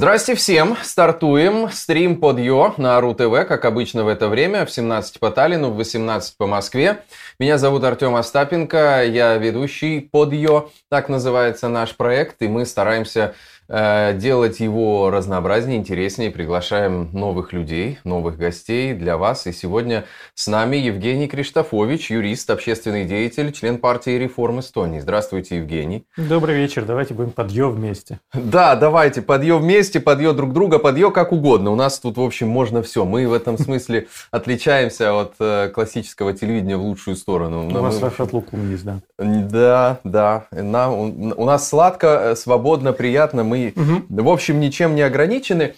Здрасте всем! Стартуем стрим под Йо на РУ ТВ, как обычно в это время, в 17 по Таллину, в 18 по Москве. Меня зовут Артем Остапенко, я ведущий под Йо, так называется наш проект, и мы стараемся делать его разнообразнее, интереснее. Приглашаем новых людей, новых гостей для вас. И сегодня с нами Евгений Криштофович, юрист, общественный деятель, член партии «Реформ Эстонии». Здравствуйте, Евгений. Добрый вечер. Давайте будем подъё вместе. Да, давайте. Подъё вместе, подъё друг друга, подъё как угодно. У нас тут, в общем, можно все. Мы в этом смысле отличаемся от э, классического телевидения в лучшую сторону. У вас Рафат Лукум есть, да? Да, да. У нас сладко, э, свободно, приятно. Мы угу. в общем, ничем не ограничены.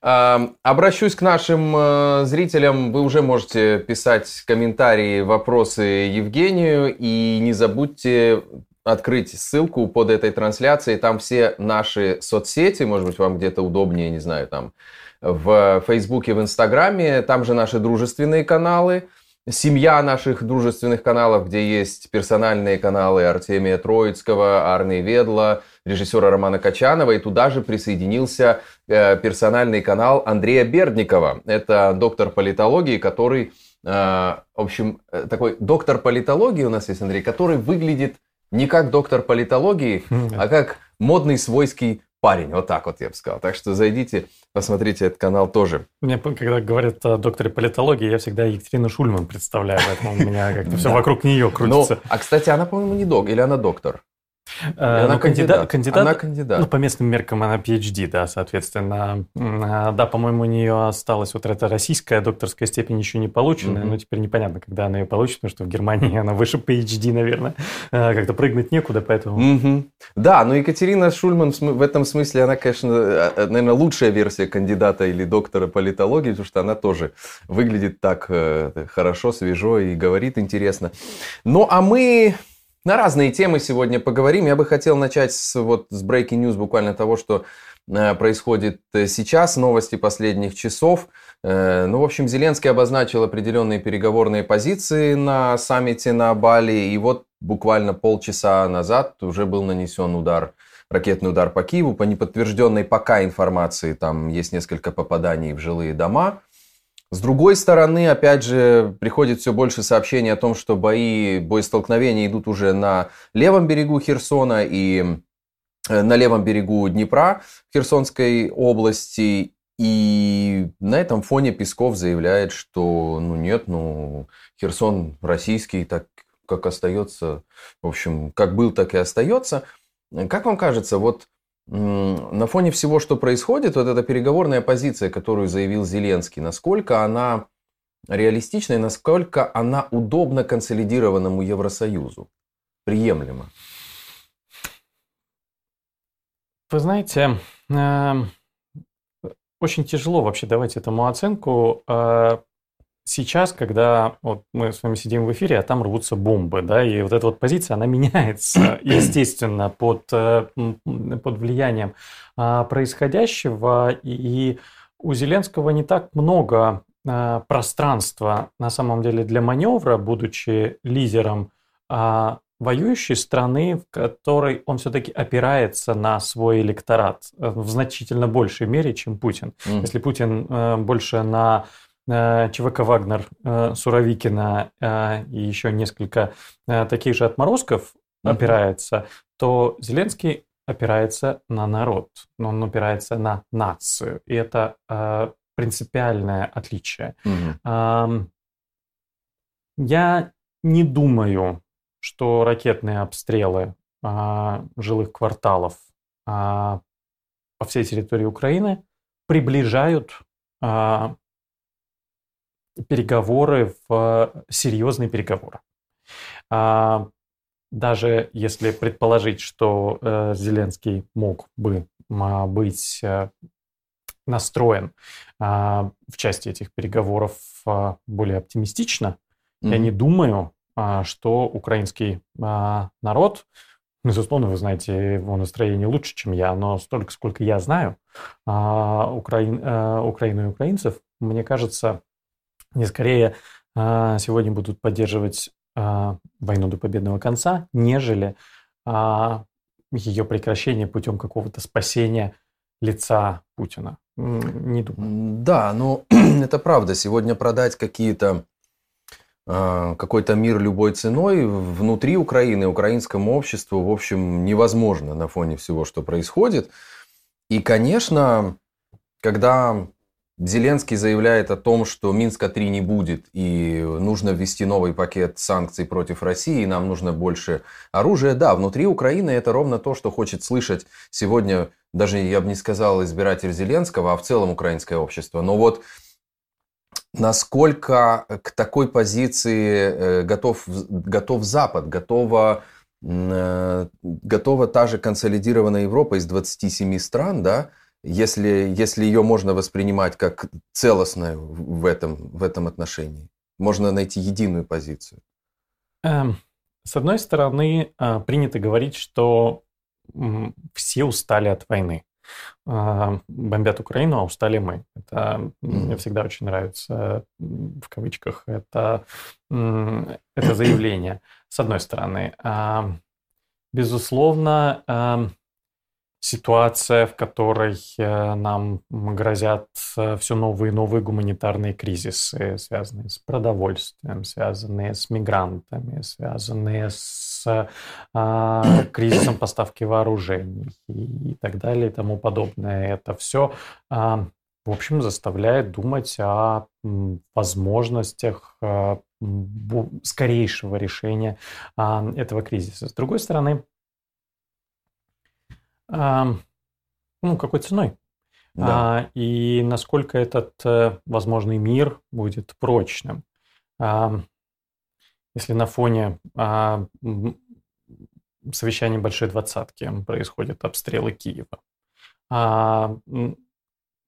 А, обращусь к нашим э, зрителям. Вы уже можете писать комментарии, вопросы Евгению. И не забудьте открыть ссылку под этой трансляцией. Там все наши соцсети. Может быть, вам где-то удобнее, не знаю, там в Фейсбуке, в Инстаграме. Там же наши дружественные каналы семья наших дружественных каналов, где есть персональные каналы Артемия Троицкого, Арны Ведла, режиссера Романа Качанова, и туда же присоединился э, персональный канал Андрея Бердникова. Это доктор политологии, который, э, в общем, э, такой доктор политологии у нас есть, Андрей, который выглядит не как доктор политологии, а как модный свойский парень. Вот так вот я бы сказал. Так что зайдите, посмотрите этот канал тоже. Мне, когда говорят о докторе политологии, я всегда Екатерину Шульман представляю, поэтому у меня как-то все вокруг нее крутится. Ну, а, кстати, она, по-моему, не док, или она доктор? Э, она ну, кандидат, кандидат, она кандидат. Ну, по местным меркам она PhD, да, соответственно. А, да, по-моему, у нее осталась вот эта российская докторская степень еще не полученная, mm-hmm. но теперь непонятно, когда она ее получит, потому что в Германии она выше PhD, наверное. Э, как-то прыгнуть некуда, поэтому... Mm-hmm. Да, но Екатерина Шульман в этом смысле, она, конечно, э, наверное, лучшая версия кандидата или доктора политологии, потому что она тоже выглядит так хорошо, свежо и говорит интересно. Ну, а мы на разные темы сегодня поговорим. Я бы хотел начать с, вот, с breaking news буквально того, что э, происходит э, сейчас, новости последних часов. Э, ну, в общем, Зеленский обозначил определенные переговорные позиции на саммите на Бали, и вот буквально полчаса назад уже был нанесен удар ракетный удар по Киеву. По неподтвержденной пока информации, там есть несколько попаданий в жилые дома. С другой стороны, опять же, приходит все больше сообщений о том, что бои, боестолкновения идут уже на левом берегу Херсона и э, на левом берегу Днепра в Херсонской области. И на этом фоне Песков заявляет, что ну нет, ну Херсон российский, так как остается, в общем, как был, так и остается. Как вам кажется, вот на фоне всего, что происходит, вот эта переговорная позиция, которую заявил Зеленский, насколько она реалистична и насколько она удобна консолидированному Евросоюзу? Приемлемо? Вы знаете, эм, очень тяжело вообще давать этому оценку. Сейчас, когда вот мы с вами сидим в эфире, а там рвутся бомбы, да, и вот эта вот позиция, она меняется, естественно, под, э, под влиянием а, происходящего, и у Зеленского не так много а, пространства на самом деле для маневра, будучи лидером а, воюющей страны, в которой он все-таки опирается на свой электорат э, в значительно большей мере, чем Путин. Mm. Если Путин э, больше на ЧВК «Вагнер», э, Суровикина э, и еще несколько таких же отморозков опирается, то Зеленский опирается на народ, но он опирается на нацию. И это принципиальное отличие. Я не думаю, что ракетные обстрелы жилых кварталов по всей территории Украины приближают переговоры в э, серьезные переговоры. А, даже если предположить, что э, Зеленский мог бы быть э, настроен а, в части этих переговоров более оптимистично, mm-hmm. я не думаю, а, что украинский народ, безусловно, вы знаете его настроение лучше, чем я, но столько, сколько я знаю Украин, Украину и украинцев, мне кажется, они скорее а, сегодня будут поддерживать а, войну до победного конца, нежели а, ее прекращение путем какого-то спасения лица Путина. Не думаю. Да, но это правда. Сегодня продать какие-то какой-то мир любой ценой внутри Украины, украинскому обществу, в общем, невозможно на фоне всего, что происходит. И, конечно, когда Зеленский заявляет о том, что Минска-3 не будет, и нужно ввести новый пакет санкций против России, и нам нужно больше оружия. Да, внутри Украины это ровно то, что хочет слышать сегодня, даже я бы не сказал избиратель Зеленского, а в целом украинское общество. Но вот насколько к такой позиции э, готов, готов Запад, готова, э, готова та же консолидированная Европа из 27 стран, да, если, если ее можно воспринимать как целостную в этом, в этом отношении? Можно найти единую позицию? Эм, с одной стороны, э, принято говорить, что все устали от войны. Э, бомбят Украину, а устали мы. Это мне всегда очень нравится, в кавычках, это, это заявление. С одной стороны. Безусловно, эм, ситуация, в которой э, нам грозят э, все новые и новые гуманитарные кризисы, связанные с продовольствием, связанные с мигрантами, связанные с а, кризисом поставки вооружений и, и так далее и тому подобное. Это все, а, в общем, заставляет думать о возможностях а, скорейшего решения а, этого кризиса. С другой стороны, ну, какой ценой? Да. А, и насколько этот э, возможный мир будет прочным. Если на фоне а, совещания Большой Двадцатки происходят обстрелы Киева, а,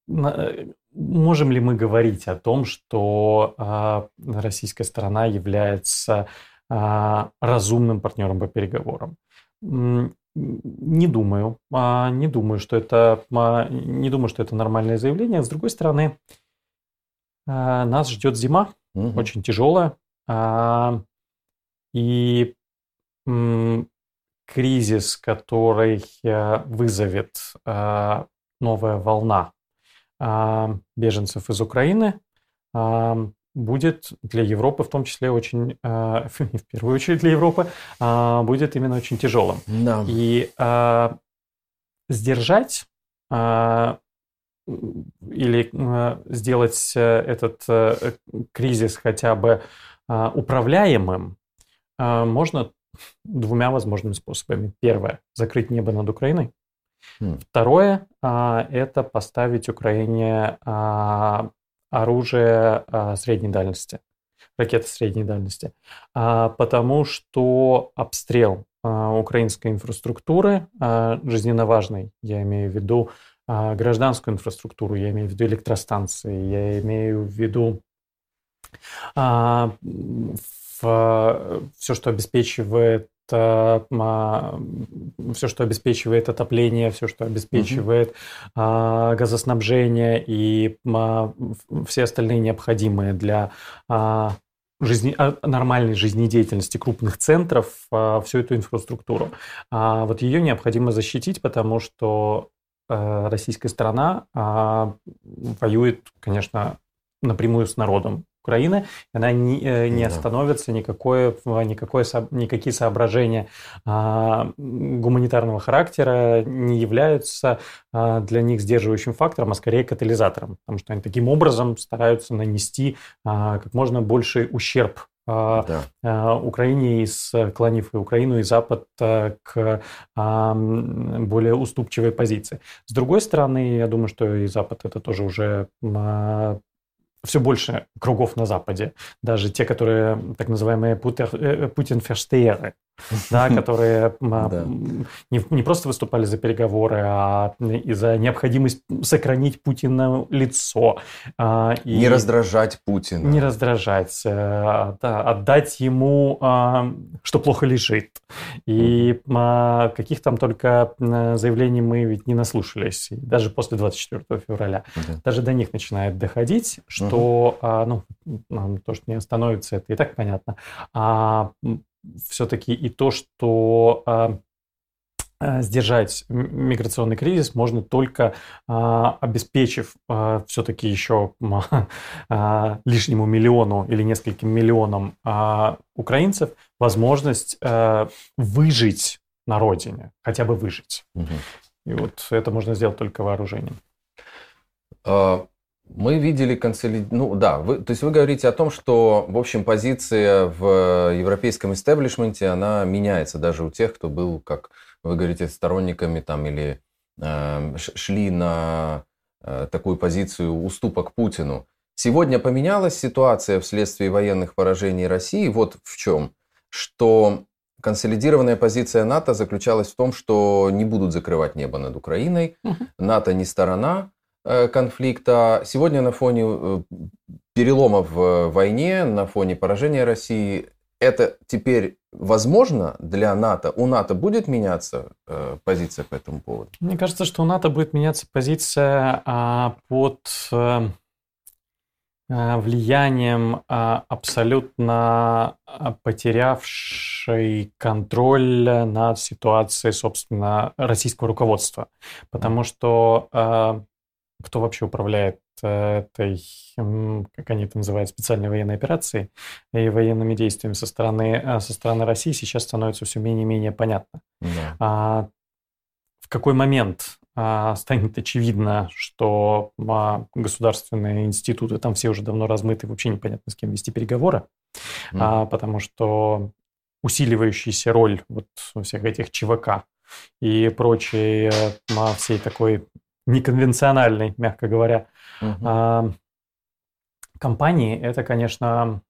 на, можем ли мы говорить о том, что российская сторона является разумным партнером по переговорам? Не думаю. А, не думаю, что это, а, не думаю, что это нормальное заявление. С другой стороны, а, нас ждет зима, угу. очень тяжелая. И кризис, который вызовет новая волна беженцев из Украины, будет для Европы в том числе очень, э, в первую очередь для Европы, э, будет именно очень тяжелым. Да. И э, сдержать э, или э, сделать этот э, кризис хотя бы э, управляемым э, можно двумя возможными способами. Первое – закрыть небо над Украиной. Mm. Второе э, – это поставить Украине э, оружие а, средней дальности, ракеты средней дальности, а, потому что обстрел а, украинской инфраструктуры жизненно важный, я имею в виду гражданскую инфраструктуру, я имею в виду электростанции, я имею в виду все, что обеспечивает все, что обеспечивает отопление, все, что обеспечивает угу. газоснабжение и все остальные необходимые для а, жизни, а, нормальной жизнедеятельности крупных центров, всю эту инфраструктуру. Вот ее необходимо защитить, потому что э, российская сторона воюет, конечно, напрямую с народом Украины, она не, э, не остановится, никакое, никакое, никакие соображения а, гуманитарного характера не являются а, для них сдерживающим фактором, а скорее катализатором, потому что они таким образом стараются нанести а, как можно больший ущерб а, да. А, Украине и склонив и Украину, и Запад а, к более уступчивой позиции. С другой стороны, я думаю, что и Запад это тоже уже все больше кругов на Западе, даже те, которые так называемые э, Путин-ферштейеры, да, которые. Не, не просто выступали за переговоры, а и за необходимость сохранить Путина лицо. А, и не раздражать Путина. Не раздражать, а, да, отдать ему, а, что плохо лежит. И а, каких там только заявлений мы ведь не наслушались, даже после 24 февраля. Да. Даже до них начинает доходить, что, ну, то, что не остановится, это и так понятно. А все-таки и то, что Э, сдержать миграционный кризис можно только а, обеспечив а, все-таки еще а, лишнему миллиону или нескольким миллионам а, украинцев возможность а, выжить на родине, хотя бы выжить. Угу. И вот это можно сделать только вооружением. А, мы видели консолид... Ну да, вы... то есть вы говорите о том, что, в общем, позиция в европейском истеблишменте, она меняется даже у тех, кто был как вы говорите, сторонниками там или э, шли на э, такую позицию уступок Путину. Сегодня поменялась ситуация вследствие военных поражений России. Вот в чем. Что консолидированная позиция НАТО заключалась в том, что не будут закрывать небо над Украиной. Угу. НАТО не сторона э, конфликта. Сегодня на фоне э, перелома в войне, на фоне поражения России, это теперь возможно для НАТО? У НАТО будет меняться э, позиция по этому поводу? Мне кажется, что у НАТО будет меняться позиция а, под э, э влиянием а, абсолютно а, потерявшей контроль над ситуацией, собственно, российского руководства. Потому что э, кто вообще управляет этой, как они это называют, специальной военной операцией и военными действиями со стороны, э, со стороны России сейчас становится все менее и менее понятно. Да. А, в какой момент а, станет очевидно, что а, государственные институты там все уже давно размыты, вообще непонятно с кем вести переговоры, mm. а, потому что усиливающаяся роль вот всех этих ЧВК и прочей э, всей такой неконвенциональной, мягко говоря, угу. компании, это, конечно,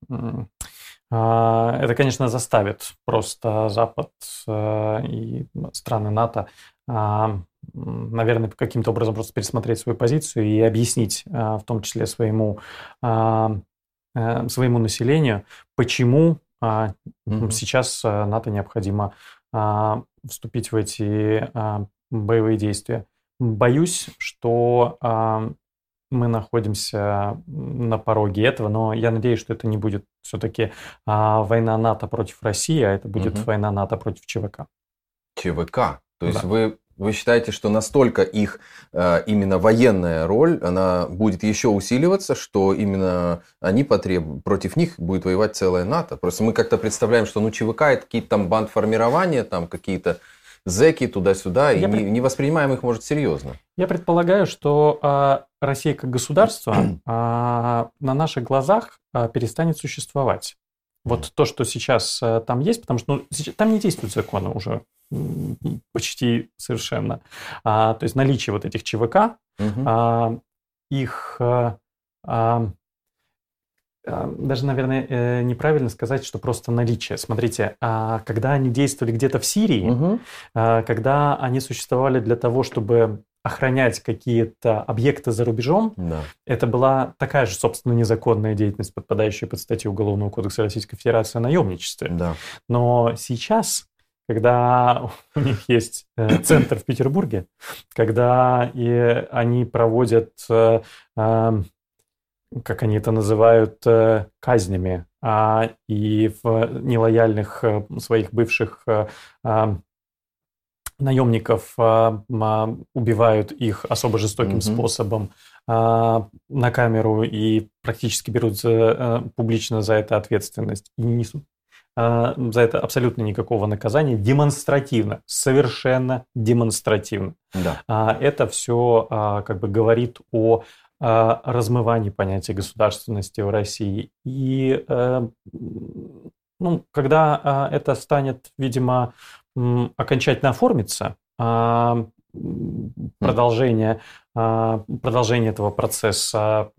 а, это, конечно, заставит просто Запад э, и страны НАТО, а, наверное, каким-то образом просто пересмотреть свою позицию и объяснить, в том числе своему, э, своему населению, почему угу. сейчас э, НАТО необходимо вступить в эти боевые действия. Боюсь, что э, мы находимся на пороге этого, но я надеюсь, что это не будет все-таки э, война НАТО против России, а это будет угу. война НАТО против ЧВК. ЧВК. То есть да. вы вы считаете, что настолько их э, именно военная роль, она будет еще усиливаться, что именно они потребуют, против них будет воевать целая НАТО? Просто мы как-то представляем, что ну ЧВК это какие-то там бандформирования, там какие-то зеки туда-сюда, и не, не воспринимаем их, может, серьезно. Я предполагаю, что а, Россия как государство а, на наших глазах а, перестанет существовать. Вот то, что сейчас а, там есть, потому что ну, сейчас, там не действуют законы уже почти совершенно. А, то есть наличие вот этих ЧВК, угу. а, их а, а, даже, наверное, э, неправильно сказать, что просто наличие. Смотрите, а когда они действовали где-то в Сирии, угу. когда они существовали для того, чтобы охранять какие-то объекты за рубежом, да. это была такая же, собственно, незаконная деятельность, подпадающая под статью Уголовного кодекса Российской Федерации о наемничестве. Да. Но сейчас когда у них есть э, центр в Петербурге, когда и они проводят как они это называют, э, казнями, а, и в нелояльных э, своих бывших э, а, наемников а, убивают их особо жестоким mm-hmm. способом на камеру и практически берут за, публично за это ответственность и не несут за это абсолютно никакого наказания, демонстративно, совершенно демонстративно. Да. Это все как бы говорит о размывании понятия государственности в России. И э, ну, когда а, это станет, видимо, окончательно оформиться, продолжение, продолжение этого процесса,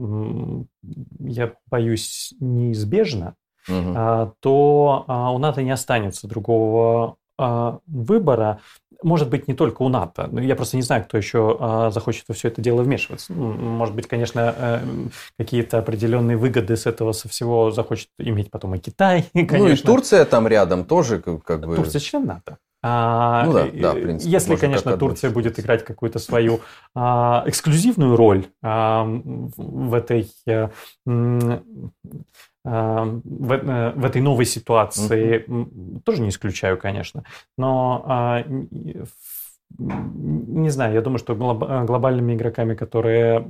я боюсь, неизбежно, угу. то у НАТО не останется другого выбора, может быть, не только у НАТО. Я просто не знаю, кто еще а, захочет во все это дело вмешиваться. Ну, может быть, конечно, э, какие-то определенные выгоды с этого со всего захочет иметь потом и Китай. Конечно. Ну и Турция там рядом тоже как бы... Турция член НАТО. А, ну да, да, в принципе. Если, конечно, Турция будет играть какую-то свою а, эксклюзивную роль а, в этой а, в, э, в этой новой ситуации, uh-huh. тоже не исключаю, конечно, но не знаю, я думаю, что глобальными игроками, которые,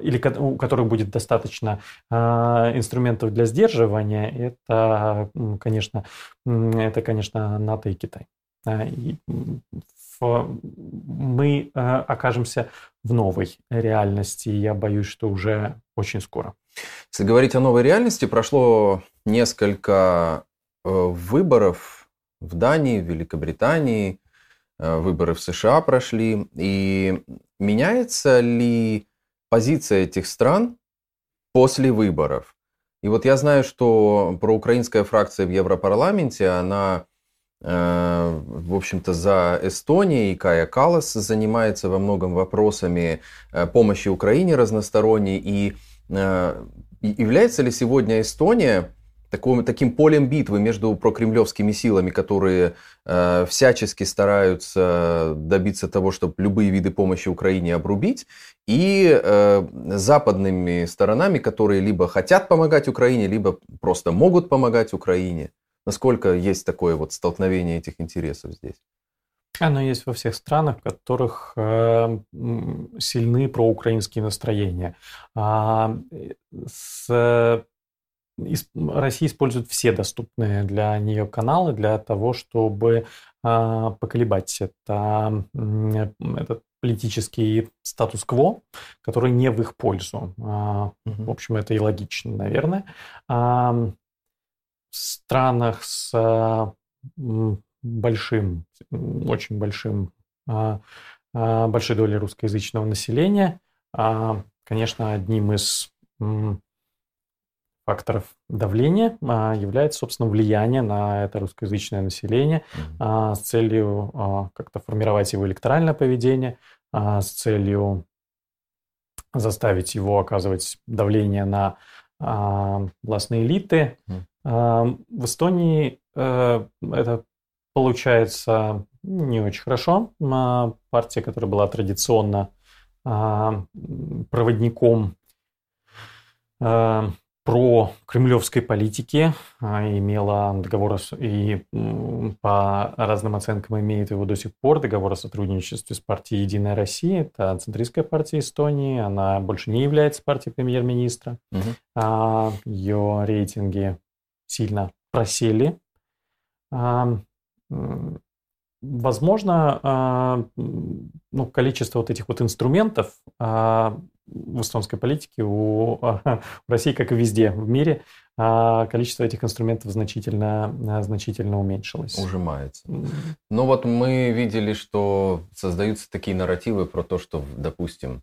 или у которых будет достаточно инструментов для сдерживания, это, конечно, это, конечно, НАТО и Китай. И мы окажемся в новой реальности. Я боюсь, что уже очень скоро. Если говорить о новой реальности, прошло несколько э, выборов в Дании, в Великобритании, э, выборы в США прошли. И меняется ли позиция этих стран после выборов? И вот я знаю, что проукраинская фракция в Европарламенте, она Э, в общем-то, за Эстонией Кая Калас занимается во многом вопросами э, помощи Украине разносторонней. И является ли сегодня Эстония таким, таким полем битвы между прокремлевскими силами, которые э, всячески стараются добиться того, чтобы любые виды помощи Украине обрубить, и э, западными сторонами, которые либо хотят помогать Украине, либо просто могут помогать Украине? Насколько есть такое вот столкновение этих интересов здесь? Оно есть во всех странах, в которых э, сильны проукраинские настроения. А, с, Россия использует все доступные для нее каналы для того, чтобы э, поколебать это, этот политический статус-кво, который не в их пользу. А. В общем, это и логично, наверное. А, странах с а, большим, очень большим, а, а, большой долей русскоязычного населения, конечно, одним из факторов давления является, собственно, влияние на это русскоязычное население с целью как-то формировать его электоральное поведение, с целью заставить его оказывать давление на властные элиты, в Эстонии э, это получается не очень хорошо. Партия, которая была традиционно а, проводником э, про кремлевской политики, а, имела договор и по разным оценкам имеет его до сих пор, договор о сотрудничестве с партией «Единая Россия». Это центристская партия Эстонии, она больше не является партией премьер-министра. Угу. Ее рейтинги сильно просели. Возможно, ну, количество вот этих вот инструментов а, в эстонской политике у, у России, как и везде в мире, а, количество этих инструментов значительно, значительно уменьшилось. Ужимается. Ну вот мы видели, что создаются такие нарративы про то, что, допустим,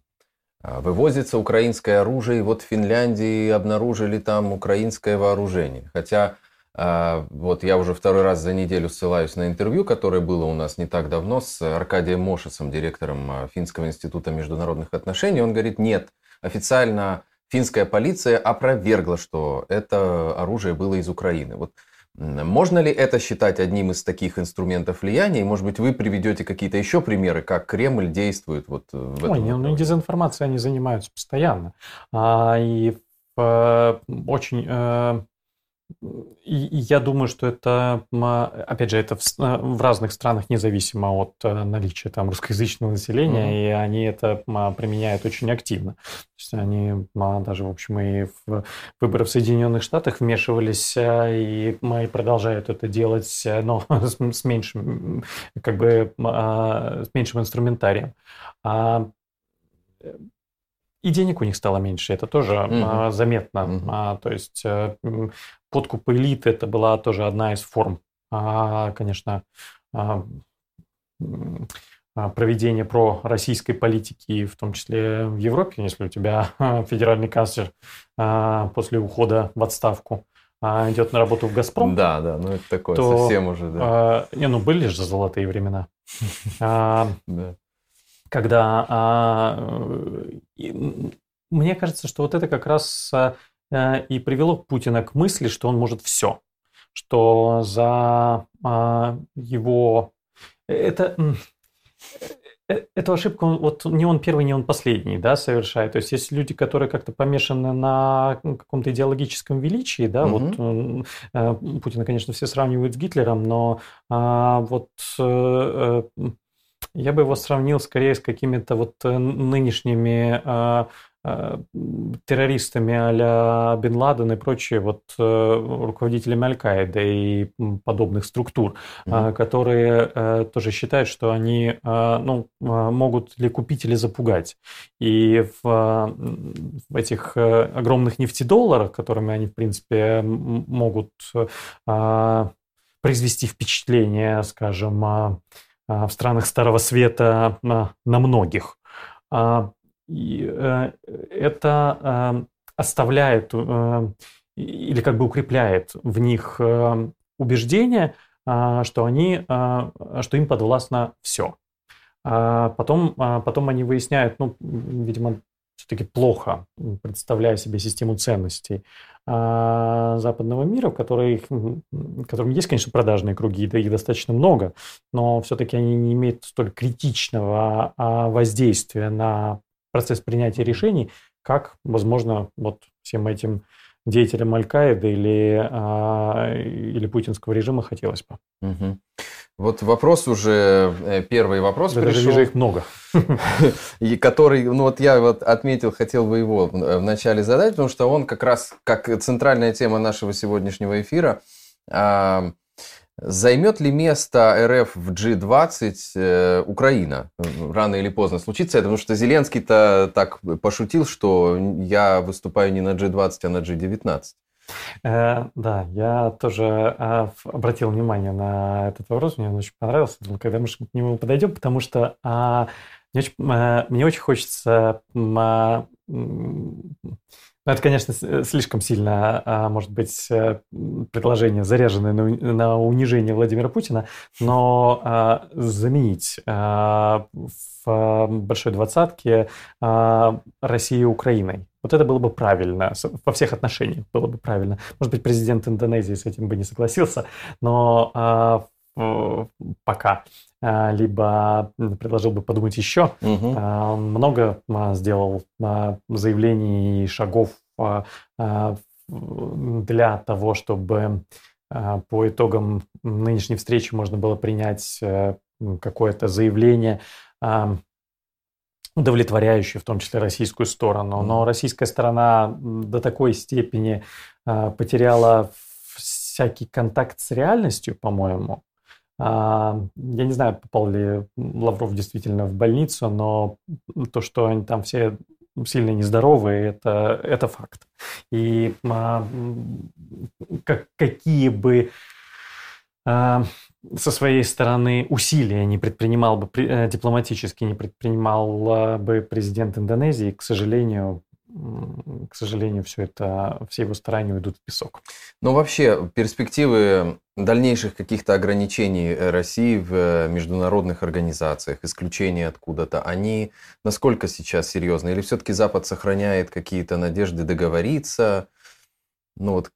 а, вывозится украинское оружие, и вот в Финляндии обнаружили там украинское вооружение. Хотя а, вот я уже второй раз за неделю ссылаюсь на интервью, которое было у нас не так давно с Аркадием Мошесом, директором а, Финского института международных отношений. Он говорит, нет, официально финская полиция опровергла, что это оружие было из Украины. Вот можно ли это считать одним из таких инструментов влияния? И, может быть, вы приведете какие-то еще примеры, как Кремль действует вот в этом? Ой, ну, дезинформацией они занимаются постоянно. А, и в, очень э, я думаю, что это, опять же, это в, э, в разных странах независимо от э, наличия там русскоязычного населения, mm-hmm. и они это применяют очень активно. То есть они даже, в общем, и в выборы в Соединенных Штатах вмешивались э, и, и продолжают это делать, но с, с меньшим, как бы, с меньшим инструментарием. А, и денег у них стало меньше, это тоже mm-hmm. заметно. Mm-hmm. То есть подкуп элиты это была тоже одна из форм, а, конечно, а, а, проведения про российской политики, в том числе в Европе, если у тебя федеральный канцлер после ухода в отставку идет на работу в «Газпром». Да, да, ну это такое то, совсем уже, да. Не, ну были же золотые времена. Когда мне кажется, что вот это как раз и привело Путина к мысли, что он может все, что за а, его... Это, э, эту ошибку вот не он первый, не он последний, да, совершает. То есть есть люди, которые как-то помешаны на каком-то идеологическом величии, да, угу. вот э, Путина, конечно, все сравнивают с Гитлером, но а, вот я бы его сравнил скорее с какими-то вот нынешними Э, террористами а Бен Ладен и прочие вот э, руководителями Аль-Каиды и подобных структур, mm-hmm. которые э, тоже считают, что они ну, могут ли купить или запугать. И в, в этих огромных нефтедолларах, которыми они, в принципе, могут произвести впечатление, скажем, в странах Старого Света на многих, и э, это э, оставляет э, или как бы укрепляет в них убеждение, что они, что им подвластно все. Потом, потом они выясняют, ну, видимо, все-таки плохо представляя себе систему ценностей западного мира, в которой, в котором есть, конечно, продажные круги, да их достаточно много, но все-таки они не имеют столь критичного воздействия на процесс принятия решений, как, возможно, вот всем этим деятелям Аль-Каиды или, а, или путинского режима хотелось бы. Угу. Вот вопрос уже, э, первый вопрос Я пришел. даже их много. И который, ну вот я вот отметил, хотел бы его вначале задать, потому что он как раз, как центральная тема нашего сегодняшнего эфира, а, Займет ли место РФ в G20 э, Украина? Рано или поздно случится это, потому что Зеленский-то так пошутил, что я выступаю не на G20, а на G19. Э, да, я тоже э, обратил внимание на этот вопрос, мне он очень понравился, думаю, когда мы к нему подойдем, потому что э, мне, очень, э, мне очень хочется э, ну, это, конечно, э, слишком сильно, а, может быть, э, предложение, заряженное на унижение Владимира Путина, но а, заменить а, в большой двадцатке Россию Украиной. Вот это было бы правильно, во всех отношениях было бы правильно. Может быть, президент Индонезии с этим бы не согласился, но пока либо предложил бы подумать еще. Угу. Много сделал заявлений и шагов для того, чтобы по итогам нынешней встречи можно было принять э, какое-то заявление, удовлетворяющее в том числе российскую сторону. Но российская сторона до такой степени потеряла всякий контакт с реальностью, по-моему, я не знаю, попал ли Лавров действительно в больницу, но то, что они там все сильно нездоровые, это, это факт. И а, как, какие бы а, со своей стороны усилия не предпринимал бы, э, дипломатически не предпринимал бы президент Индонезии, к сожалению, к сожалению, все это, все его старания уйдут в песок. Но вообще перспективы дальнейших каких-то ограничений России в э, международных организациях, исключения откуда-то, они насколько сейчас серьезны? Или все-таки Запад сохраняет какие-то надежды договориться? Ну вот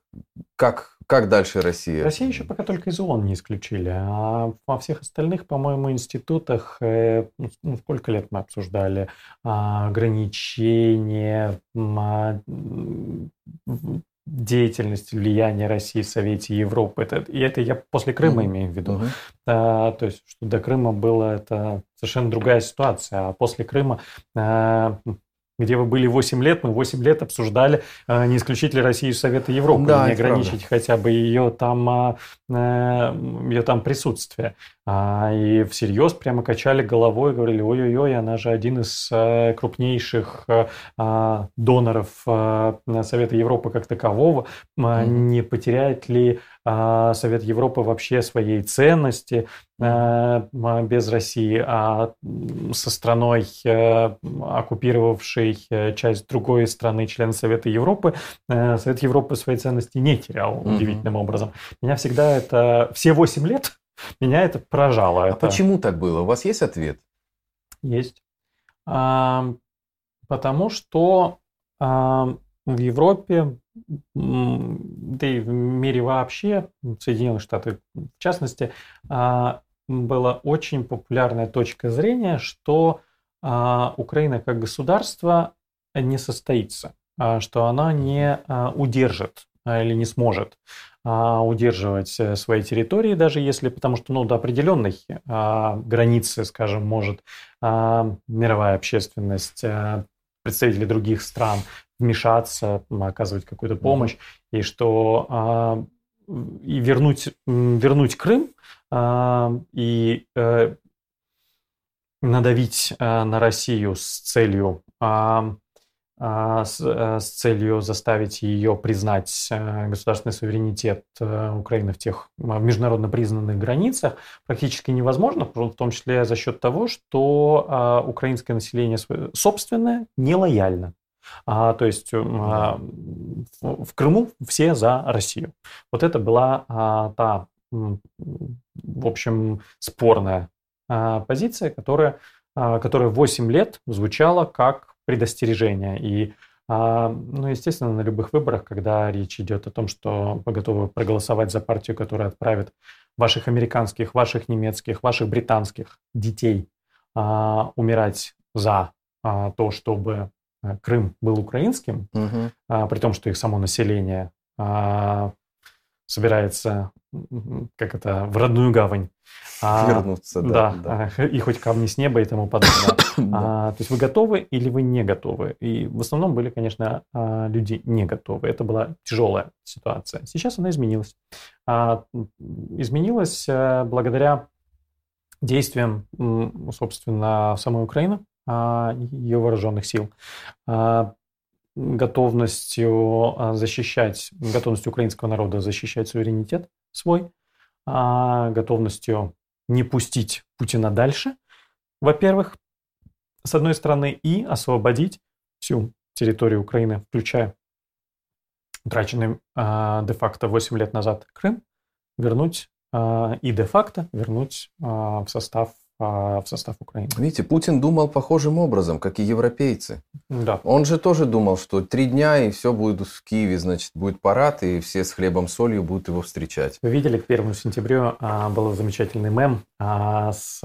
как, как дальше Россия? Россия еще пока только из ООН не исключили, а во всех остальных, по-моему, институтах, э, ну, ну, сколько лет мы обсуждали, а, ограничения, а, деятельность, влияние России в Совете Европы. Это, и это я после Крыма mm-hmm. имею в виду. Mm-hmm. А, то есть, что до Крыма было это совершенно другая ситуация, а после Крыма а, где вы были 8 лет, мы 8 лет обсуждали, э, не исключить ли Россию Совета Европы, да, не ограничить правда. хотя бы ее там, а, э, ее там присутствие. А, и всерьез прямо качали головой, говорили, ой-ой-ой, она же один из э, крупнейших а, доноров Совета Европы как такового, не потеряет ли Совет Европы вообще своей ценности без России, а со страной, оккупировавшей часть другой страны, члена Совета Европы, Совет Европы своей ценности не терял удивительным mm-hmm. образом. Меня всегда это все 8 лет меня это поражало. А это... почему так было? У вас есть ответ? Есть. А, потому что а, в Европе, да и в мире вообще, в Соединенных Штатах в частности, а, была очень популярная точка зрения, что а, Украина как государство не состоится, а, что она не удержит или не сможет удерживать свои территории, даже если, потому что ну, до определенной границы, скажем, может мировая общественность, представители других стран вмешаться, оказывать какую-то помощь, mm-hmm. и что и вернуть, вернуть Крым и э, надавить э, на Россию с целью, а, а, с, э, с целью заставить ее признать государственный суверенитет Украины в тех в международно признанных границах практически невозможно, в том числе за счет того, что а, украинское население собственное нелояльно. А, то есть а, в Крыму все за Россию. Вот это была а, та, в общем, спорная а, позиция, которая, а, которая 8 лет звучала как предостережение. И, а, ну, естественно, на любых выборах, когда речь идет о том, что вы готовы проголосовать за партию, которая отправит ваших американских, ваших немецких, ваших британских детей умирать за то, чтобы Крым был украинским, угу. при том, что их само население собирается, как это, в родную гавань. А, Вернуться, да. Да, да. и хоть камни с неба и тому подобное. а, то есть вы готовы или вы не готовы? И в основном были, конечно, а, люди не готовы. Это была тяжелая ситуация. Сейчас она изменилась. А, изменилась а, благодаря действиям, собственно, самой Украины, а, ее вооруженных сил. А, готовностью а, защищать, готовностью украинского народа защищать суверенитет свой, а, готовностью не пустить Путина дальше, во-первых, с одной стороны, и освободить всю территорию Украины, включая утраченный а, де-факто 8 лет назад Крым, вернуть и де-факто вернуть в состав а, в состав Украины. Видите, Путин думал похожим образом, как и европейцы. Да. Он же тоже думал, что три дня и все будет в Киеве, значит, будет парад, и все с хлебом солью будут его встречать. Вы видели, к первому сентябрю а, был замечательный мем а, с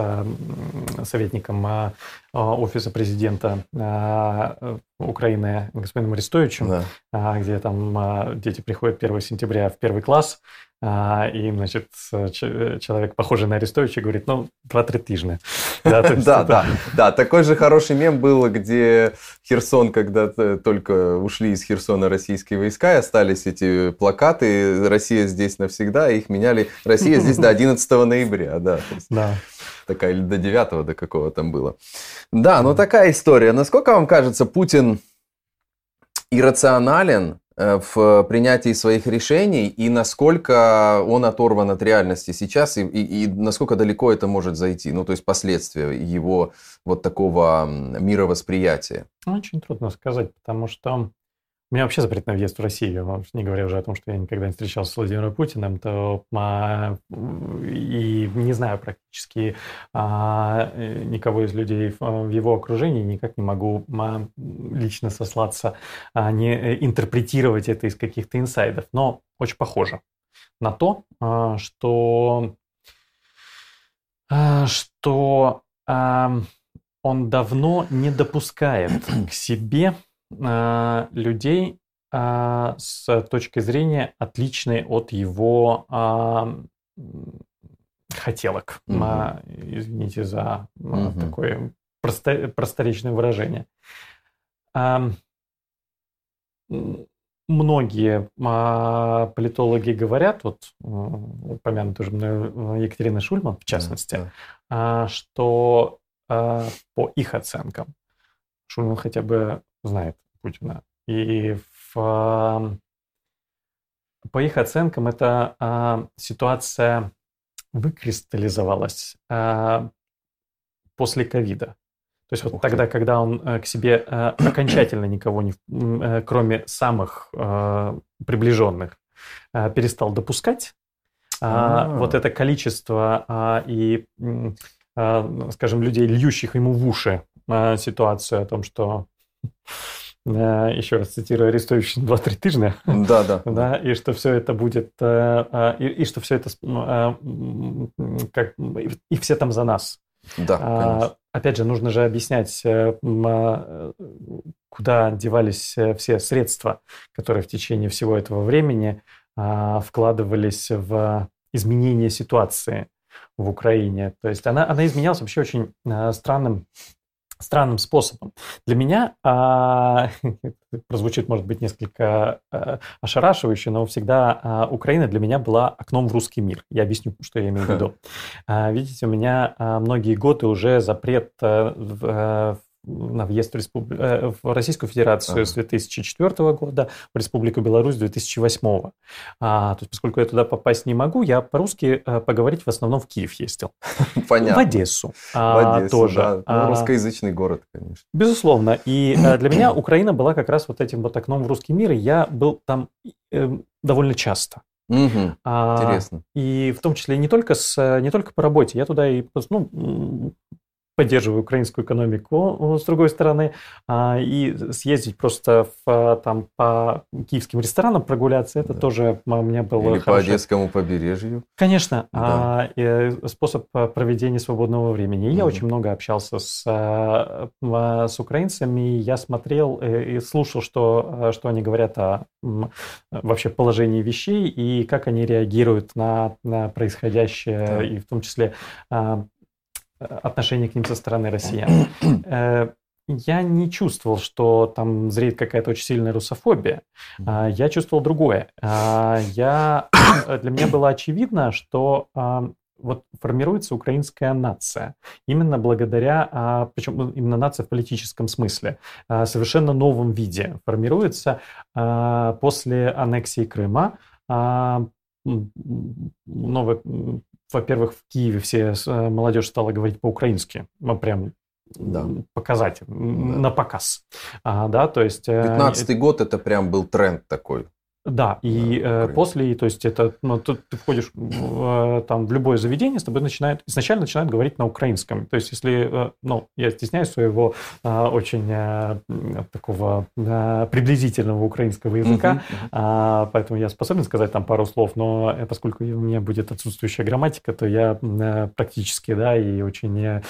советником офиса президента Украины господином Арестовичем, да. где там дети приходят 1 сентября в первый класс, а, и, значит, человек, похожий на Арестовича, говорит, ну, два-три тижня. Да, да, да, да. Такой же хороший мем был, где Херсон, когда только ушли из Херсона российские войска, и остались эти плакаты «Россия здесь навсегда», и их меняли «Россия здесь до 11 ноября». Да, да. Такая, или до 9 до какого там было. Да, ну такая история. Насколько вам кажется, Путин иррационален Э, в принятии своих решений и насколько он оторван от реальности сейчас и, и, и насколько далеко это может зайти, ну то есть последствия его вот такого мировосприятия? Очень трудно сказать, потому что меня вообще запрет на въезд в Россию, не говоря уже о том, что я никогда не встречался с Владимиром Путиным, то а, и не знаю практически а, никого из людей в его окружении, никак не могу а, лично сослаться, а, не э, интерпретировать это из каких-то инсайдов, но очень похоже на то, а, что, а, что а, он давно не допускает к себе людей а, с точки зрения отличной от его а, хотелок. Угу. Извините за угу. такое просто, просторечное выражение. Многие политологи говорят, вот упомянутая уже Екатерина Шульман в частности, да, да. что по их оценкам Шульман хотя бы знает Путина. И в, по их оценкам эта а, ситуация выкристаллизовалась а, после ковида. То есть вот Ух тогда, ты. когда он а, к себе а, окончательно никого не, а, кроме самых а, приближенных, а, перестал допускать, а, вот это количество а, и, а, скажем, людей, льющих ему в уши а, ситуацию о том, что Э, еще раз цитирую Арестовича, 2-3 тижня. Да, да. да. И что все это будет, э, э, и, и что все это, как, и все там за нас. Да, а, конечно. Опять же, нужно же объяснять, куда девались все средства, которые в течение всего этого времени вкладывались в изменение ситуации в Украине. То есть она, она изменялась вообще очень странным странным способом. Для меня а, прозвучит, может быть, несколько а, ошарашивающе, но всегда а, Украина для меня была окном в русский мир. Я объясню, что я имею в виду. А, видите, у меня а, многие годы уже запрет а, в, а, на въезд в, Республи... Э, в Российскую Федерацию ага. с 2004 года, в Республику Беларусь с 2008. А, то есть, поскольку я туда попасть не могу, я по-русски а, поговорить в основном в Киев ездил. Понятно. В Одессу. А, в Одессу, тоже. Да. Ну, а, русскоязычный город, конечно. Безусловно. И а, для меня Украина была как раз вот этим вот окном в русский мир, и я был там э, довольно часто. Угу, а, интересно. И в том числе не только, с, не только по работе. Я туда и ну, поддерживаю украинскую экономику, с другой стороны, а, и съездить просто в, там, по киевским ресторанам прогуляться, это да. тоже у меня было Или хорошо. по Одесскому побережью. Конечно, да. а, способ проведения свободного времени. И я очень много общался с, а, с украинцами, я смотрел э, и слушал, что, что они говорят о вообще положении вещей и как они реагируют на, на происходящее, да. и в том числе отношение к ним со стороны россиян. Э, я не чувствовал, что там зреет какая-то очень сильная русофобия. А, я чувствовал другое. А, я, для меня было очевидно, что а, вот формируется украинская нация. Именно благодаря, причем именно нация в политическом смысле, совершенно новом виде формируется после аннексии Крыма. Новая во-первых, в Киеве все э, молодежь стала говорить по-украински, прям да. показать, да. на показ. А, да, то есть... 15 э, год это прям был тренд такой. Да, и да, э, после, то есть это, ну, ты, ты входишь в, э, там, в любое заведение, с тобой начинают, изначально начинают говорить на украинском. То есть если, э, ну, я стесняюсь своего э, очень э, такого э, приблизительного украинского языка, uh-huh, uh-huh. Э, поэтому я способен сказать там пару слов, но поскольку у меня будет отсутствующая грамматика, то я э, практически, да, и очень э,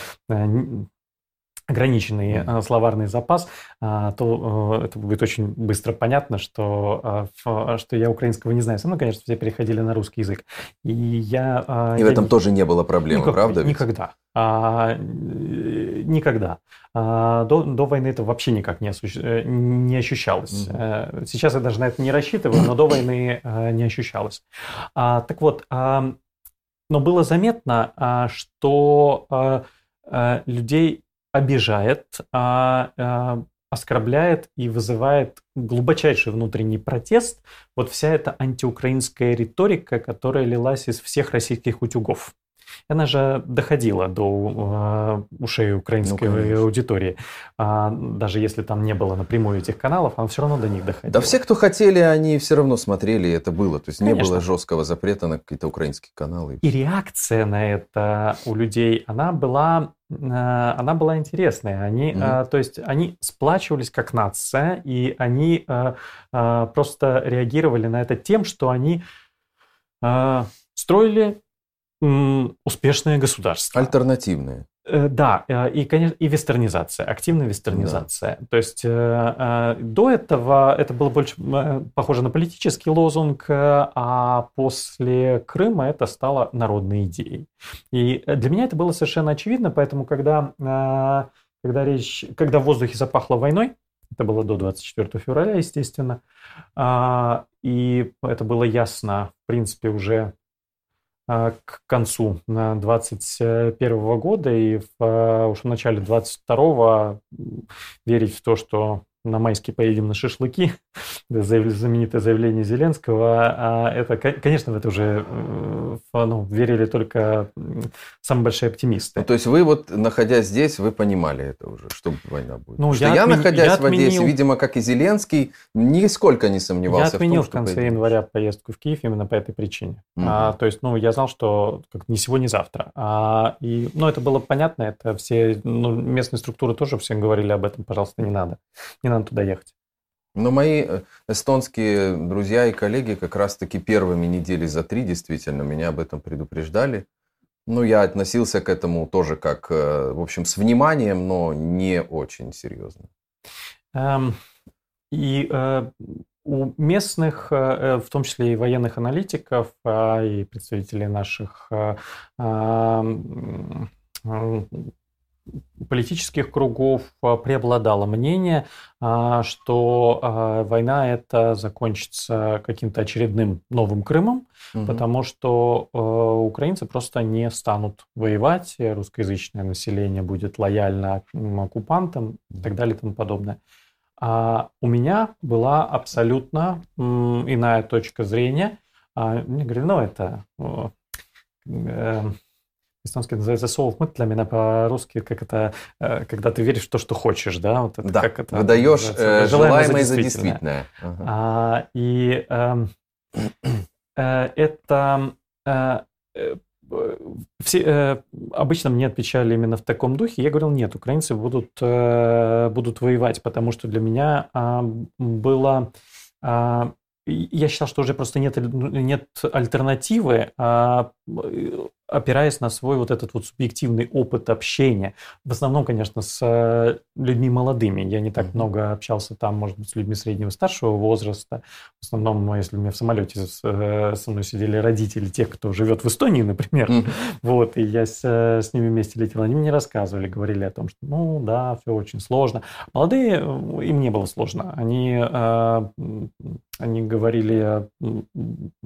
ограниченный mm словарный запас, а, то э, это будет очень быстро понятно, что, а, что я украинского не знаю. Со мной, конечно, все переходили на русский язык. И я... И я в этом не... тоже не было проблемы, Никак, правда? Ведь? Никогда. А, никогда. А, до, до войны это вообще никак не, осущ... Э, не ощущалось. mm Сейчас я даже на это не рассчитываю, но до войны не ощущалось. А, так вот, а, но было заметно, а, что а, людей обижает, а, а, оскорбляет и вызывает глубочайший внутренний протест вот вся эта антиукраинская риторика, которая лилась из всех российских утюгов. Она же доходила до э, ушей украинской ну, аудитории. А, даже если там не было напрямую этих каналов, она все равно до них доходила. Да все, кто хотели, они все равно смотрели, и это было. То есть Конечно. не было жесткого запрета на какие-то украинские каналы. И реакция на это у людей, она была она была интересная. Они, mm-hmm. то есть, они сплачивались как нация, и они э, просто реагировали на это тем, что они строили успешное государство. Альтернативные. Э, да, э, и, конечно, и вестернизация, активная вестернизация. Да. То есть э, до этого это было больше похоже на политический лозунг, а после Крыма это стало народной идеей. И для меня это было совершенно очевидно, поэтому когда, когда, речь, когда в воздухе запахло войной, это было до 24 февраля, естественно, и это было ясно, в принципе, уже а, к концу 2021 года. И в, а, уж в начале 2022 верить в то, что на майские поедем на шашлыки, знаменитое заявление Зеленского, а это, конечно, в это уже э, ну, верили только самые большие оптимисты. Ну, то есть вы вот, находясь здесь, вы понимали это уже, что война будет? Ну, я, я отмен... находясь я отменил... в Одессе, видимо, как и Зеленский, нисколько не сомневался я отменил в, том, в конце поедем. января поездку в Киев именно по этой причине. Угу. А, то есть, ну, я знал, что как, ни сегодня, ни завтра. А, и, ну, это было понятно, это все, ну, местные структуры тоже всем говорили об этом, пожалуйста, не надо. Не надо туда ехать. Но мои э, эстонские друзья и коллеги как раз-таки первыми недели за три действительно меня об этом предупреждали. Ну, я относился к этому тоже как, э, в общем, с вниманием, но не очень серьезно. Эм, и э, у местных, в том числе и военных аналитиков, и представителей наших политических кругов а, преобладало мнение, а, что а, война это закончится каким-то очередным новым Крымом, угу. потому что украинцы просто не станут воевать, русскоязычное население будет лояльно оккупантам и так далее и тому подобное. А у меня была абсолютно иная точка зрения. Мне говорили, ну это э, эстонский называется soul мыслями, по-русски как это, э, когда ты веришь в то, что хочешь, да? Вот это, да, как это выдаешь э, желаемое за действительное. Ага. А, и эм, э, это э, э, все, э, обычно мне отвечали именно в таком духе. Я говорил, нет, украинцы будут, э, будут воевать, потому что для меня э, было... Э, я считал, что уже просто нет, нет альтернативы, а опираясь на свой вот этот вот субъективный опыт общения. В основном, конечно, с э, людьми молодыми. Я не так много общался там, может быть, с людьми среднего старшего возраста. В основном, если у меня в самолете э, со мной сидели родители тех, кто живет в Эстонии, например, mm-hmm. вот, и я с, э, с ними вместе летел, они мне рассказывали, говорили о том, что, ну, да, все очень сложно. Молодые, им не было сложно. Они, они говорили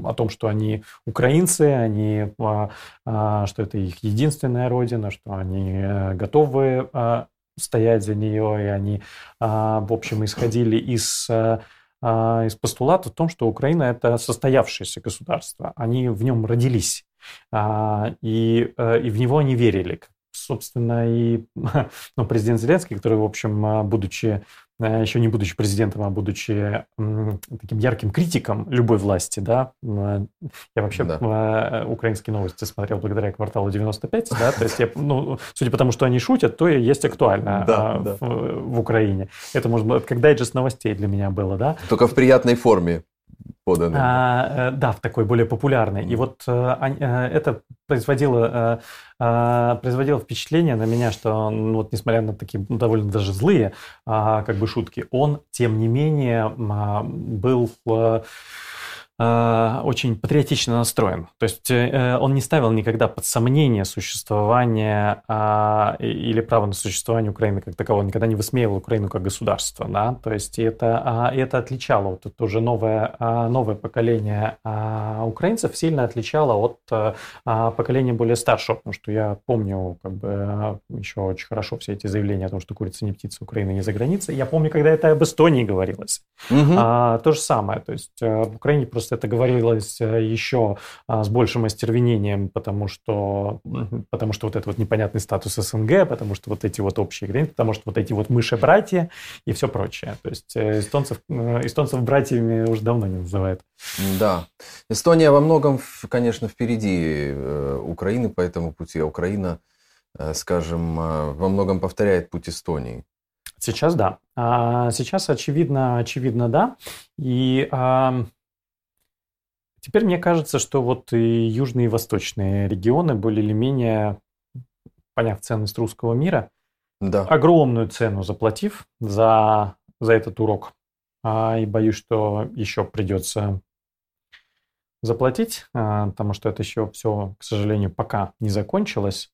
о том, что они украинцы, они а, что это их единственная родина, что они э, готовы а, стоять за нее, и они, а, в общем, исходили из э, из постулата в том, что Украина это состоявшееся государство, они в нем родились, и, э, и в него они верили. Собственно, и ну, президент Зеленский, который, в общем, будучи Э, еще не будучи президентом, а будучи таким ярким критиком любой власти, да, э, я вообще да. Украинские новости смотрел благодаря кварталу 95, да, то есть я, ну, судя по тому, что они шутят, то и есть актуально да, в, да. в Украине. Это, может быть, как дайджест новостей для меня было, да. Только в приятной форме поданы. А, да, в такой более популярной. И вот а, это производило, а, производило впечатление на меня, что ну, вот несмотря на такие ну, довольно даже злые а, как бы шутки, он тем не менее а, был Э, очень патриотично настроен. То есть э, он не ставил никогда под сомнение существование а, или право на существование Украины как такового, никогда не высмеивал Украину как государство. Да? То есть это, а, это отличало, вот это уже новое, а, новое поколение украинцев сильно отличало от поколения более старшего, потому что я помню как бы еще очень хорошо все эти заявления о том, что курица не птица, Украина не за границей. Я помню, когда это об Эстонии говорилось. Угу. То же самое. То есть э, в Украине просто это говорилось э, еще а, с большим остервенением, потому что, потому что вот этот вот непонятный статус СНГ, потому что вот эти вот общие границы, потому что вот эти вот мыши-братья и все прочее. То есть э, эстонцев, э, эстонцев братьями уже давно не называют. Да. Эстония во многом, конечно, впереди Украины по этому пути, а Украина, скажем, во многом повторяет путь Эстонии. Сейчас да. А сейчас очевидно, очевидно да. И Теперь мне кажется, что вот и южные и восточные регионы, более или менее, поняв ценность русского мира, да. огромную цену заплатив за, за этот урок, а, и боюсь, что еще придется заплатить, а, потому что это еще все, к сожалению, пока не закончилось.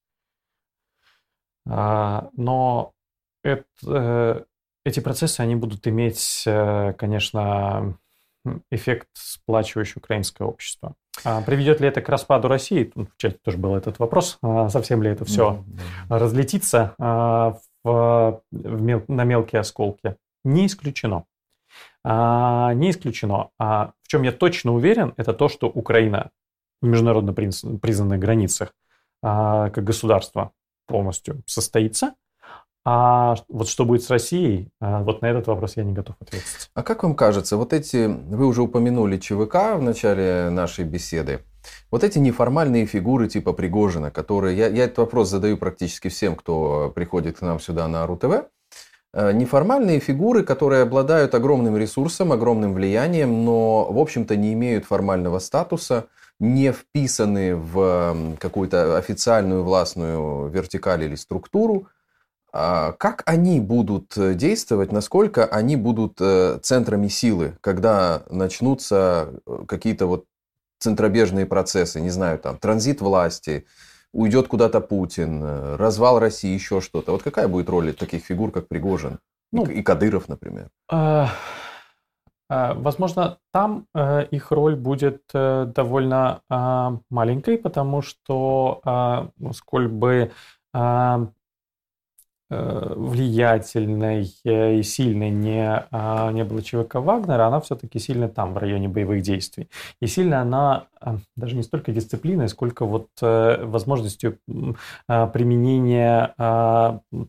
А, но это, э, эти процессы, они будут иметь, э, конечно, эффект сплачивающий украинское общество. А приведет ли это к распаду России? Тут в чате тоже был этот вопрос. А совсем ли это все да, разлетится а, в, в мел, на мелкие осколки? Не исключено. А, не исключено. А в чем я точно уверен, это то, что Украина в международно признанных границах а, как государство полностью состоится – а вот что будет с Россией, а, вот на этот вопрос я не готов ответить. А как вам кажется, вот эти, вы уже упомянули ЧВК в начале нашей беседы, вот эти неформальные фигуры типа Пригожина, которые, я, я этот вопрос задаю практически всем, кто приходит к нам сюда на РУ-ТВ, э, неформальные фигуры, которые обладают огромным ресурсом, огромным влиянием, но, в общем-то, не имеют формального статуса, не вписаны в какую-то официальную властную вертикаль или структуру, как они будут э, действовать, насколько они будут э, центрами силы, когда начнутся э, какие-то вот центробежные процессы, не знаю, там, транзит власти, уйдет куда-то Путин, развал России, еще что-то. Вот какая будет роль таких фигур, как Пригожин ну, и, Кадыров, например? А, а, возможно, там их роль будет довольно а, маленькой, потому что сколь бы влиятельной и сильной не, а, не было ЧВК Вагнера, она все-таки сильно там, в районе боевых действий. И сильно она а, даже не столько дисциплиной, сколько вот э, возможностью а, применения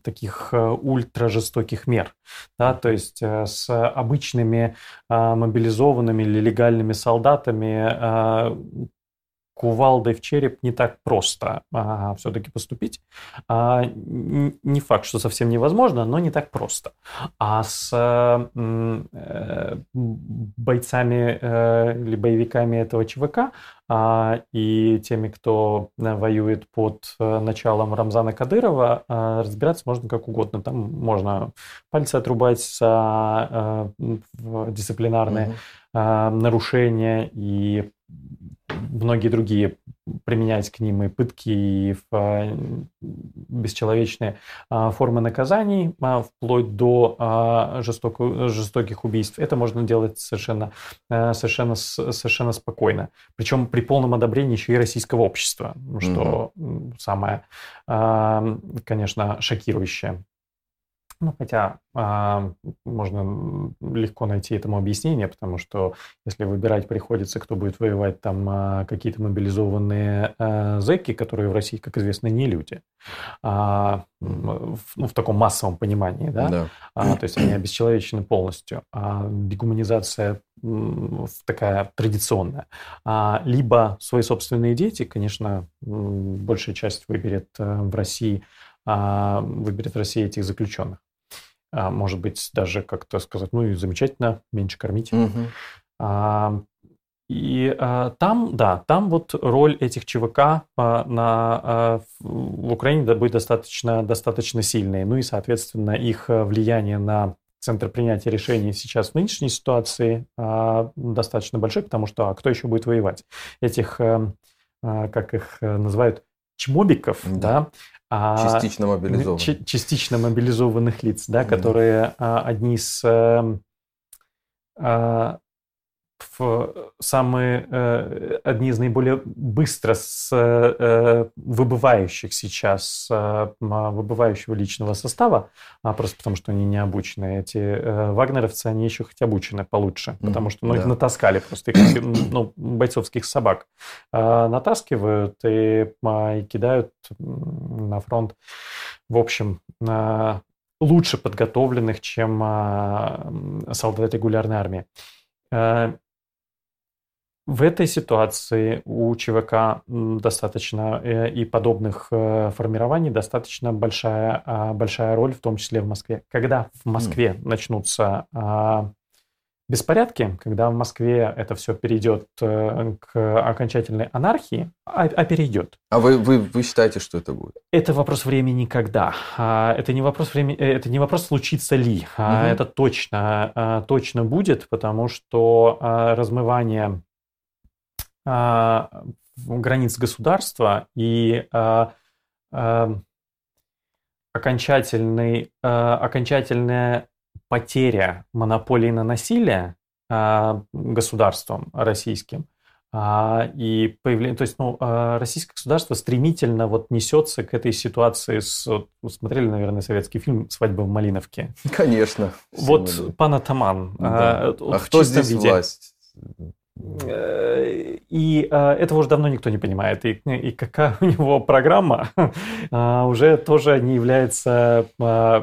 таких э, ультражестоких мер. Да, то есть с обычными мобилизованными или легальными солдатами кувалдой в череп не так просто а, все-таки поступить. А, не факт, что совсем невозможно, но не так просто. А с э, бойцами э, или боевиками этого ЧВК а, и теми, кто воюет под э, началом Рамзана Кадырова, а, разбираться можно как угодно. Там можно пальцы отрубать за э, дисциплинарные угу. нарушения и многие другие применять к ним и пытки, и а, бесчеловечные а, формы наказаний, а, вплоть до жестоких, жестоких убийств. Это можно делать совершенно, совершенно, совершенно спокойно. Причем при полном одобрении еще и российского общества, что угу. самое, конечно, шокирующее. Ну, хотя а, можно легко найти этому объяснение, потому что если выбирать приходится, кто будет воевать, там а, какие-то мобилизованные а, зэки, которые в России, как известно, не люди, а, в, ну, в таком массовом понимании, да, да. А, то есть они обесчеловечены полностью. А дегуманизация такая традиционная. А, либо свои собственные дети, конечно, большая часть выберет э, в России, выберет в России этих заключенных а, может быть, даже как-то сказать, ну и замечательно, меньше кормить. Угу. А, и а, там, да, там вот роль этих ЧВК а, на, а, в Украине будет достаточно, достаточно сильной. Ну и, соответственно, их а, влияние на центр принятия решений сейчас в нынешней ситуации а, достаточно большой, потому что а кто еще будет воевать? Этих, а, а, как их э, называют, чмобиков, да, частично мобилизованных. Ч- частично мобилизованных лиц, да, которые а, одни из а, а, самые э, одни из наиболее быстро с э, выбывающих сейчас э, выбывающего личного состава, а просто потому что они не обучены. Эти вагнеровцы, они еще хоть обучены получше, потому что ну, да. их натаскали просто, их, ну, бойцовских собак натаскивают и, и кидают на фронт. В общем, лучше подготовленных, чем солдаты регулярной армии. В этой ситуации у ЧВК достаточно э, и подобных э, формирований достаточно большая, а, большая роль, в том числе в Москве. Когда в Москве mm. начнутся а, беспорядки, когда в Москве это все перейдет э, к окончательной анархии, а, а перейдет. А вы, вы, вы считаете, что это будет? Это вопрос времени когда. Это не вопрос времени, это не вопрос случится ли. Угу. Это точно, точно будет, потому что размывание а, границ государства и а, а, окончательный, окончательная потеря монополии на насилие государством российским и появление, то есть, ну, российское государство стремительно вот несется к этой ситуации. С, вот, смотрели, наверное, советский фильм "Свадьба в Малиновке". Конечно. Вот пан Атаман. Да. А кто здесь виде. власть? Э, и э, этого уже давно никто не понимает. И, и какая у него программа э, уже тоже не является,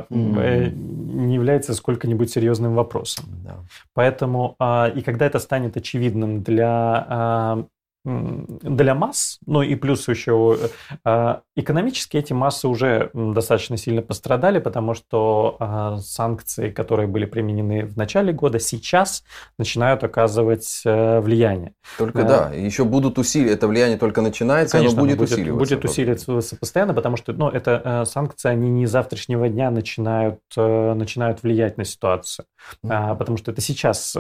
не является сколько-нибудь серьезным вопросом. Да. Поэтому, и когда это станет очевидным для для масс, ну и плюс еще э, экономически эти массы уже достаточно сильно пострадали, потому что э, санкции, которые были применены в начале года, сейчас начинают оказывать э, влияние. Только да, еще будут усилия, это влияние только начинается, Конечно, оно будет, будет усиливаться. Будет усиливаться постоянно, потому что ну, это санкции, они не завтрашнего дня начинают, начинают влиять на ситуацию, mm-hmm. потому что это сейчас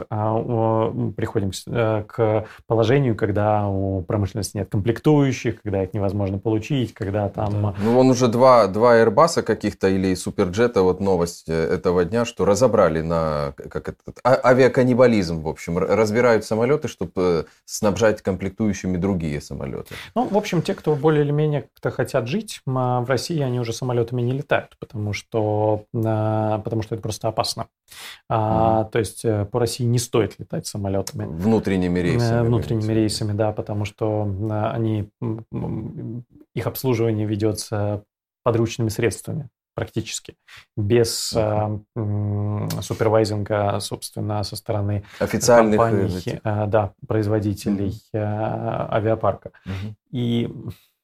приходим к положению, когда у промышленности нет комплектующих, когда их невозможно получить, когда там... Да. Ну, вон уже два, два Airbus каких-то или Суперджета, вот новость э, этого дня, что разобрали на как это, а, авиаканнибализм, в общем, разбирают самолеты, чтобы э, снабжать комплектующими другие самолеты. Ну, в общем, те, кто более или менее как-то хотят жить, в России они уже самолетами не летают, потому что, а, потому что это просто опасно. А, То есть э, по России не стоит летать самолетами. Внутренними рейсами. Внутренними рейсами, да, потому что они, их обслуживание ведется подручными средствами практически, без э, супервайзинга, собственно, со стороны официальных компаний, э, да, производителей э, авиапарка. uh И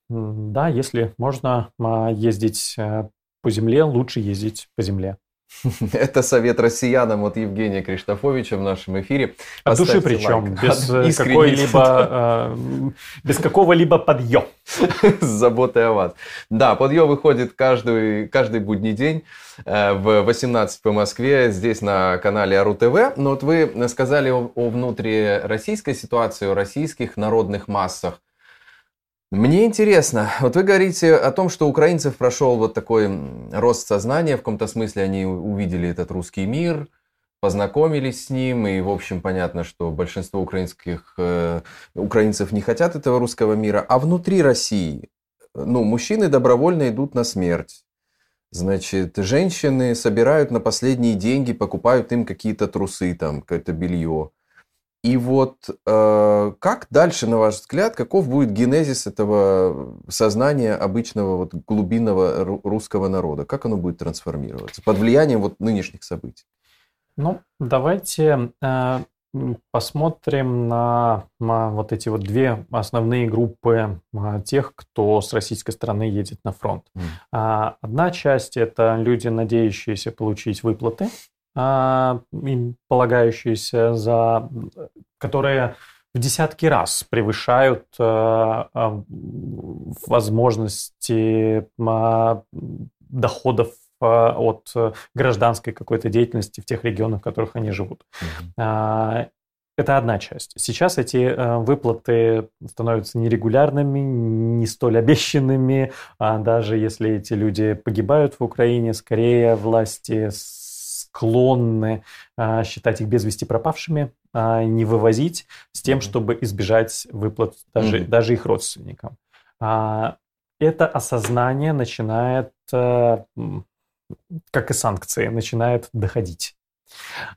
да, если можно ездить по земле, лучше ездить по земле. Это совет россиянам от Евгения Криштофовича в нашем эфире. От души причем, без э, какой-либо, э, без какого-либо подъё. С заботой о вас. Да, подъё выходит каждый, каждый будний день э, в 18 по Москве, здесь на канале Ару ТВ. Но вот вы сказали о, о внутрироссийской ситуации, о российских народных массах. Мне интересно, вот вы говорите о том, что украинцев прошел вот такой рост сознания, в каком-то смысле они увидели этот русский мир, познакомились с ним, и, в общем, понятно, что большинство украинских, э, украинцев не хотят этого русского мира. А внутри России, ну, мужчины добровольно идут на смерть. Значит, женщины собирают на последние деньги, покупают им какие-то трусы, там, какое-то белье. И вот э, как дальше, на ваш взгляд, каков будет генезис этого сознания обычного вот глубинного русского народа? Как оно будет трансформироваться под влиянием вот нынешних событий? Ну, давайте э, посмотрим на, на вот эти вот две основные группы э, тех, кто с российской стороны едет на фронт. Mm. Одна часть это люди, надеющиеся получить выплаты им полагающиеся за, которые в десятки раз превышают а, а, возможности доходов от гражданской какой-то деятельности в тех регионах, в которых они живут. Mm-hmm. Это одна часть. Сейчас эти выплаты становятся нерегулярными, не столь обещанными. Даже если эти люди погибают в Украине, скорее власти склонны а, считать их без вести пропавшими, а, не вывозить с тем, чтобы избежать выплат даже, mm-hmm. даже их родственникам. А, это осознание начинает, как и санкции, начинает доходить.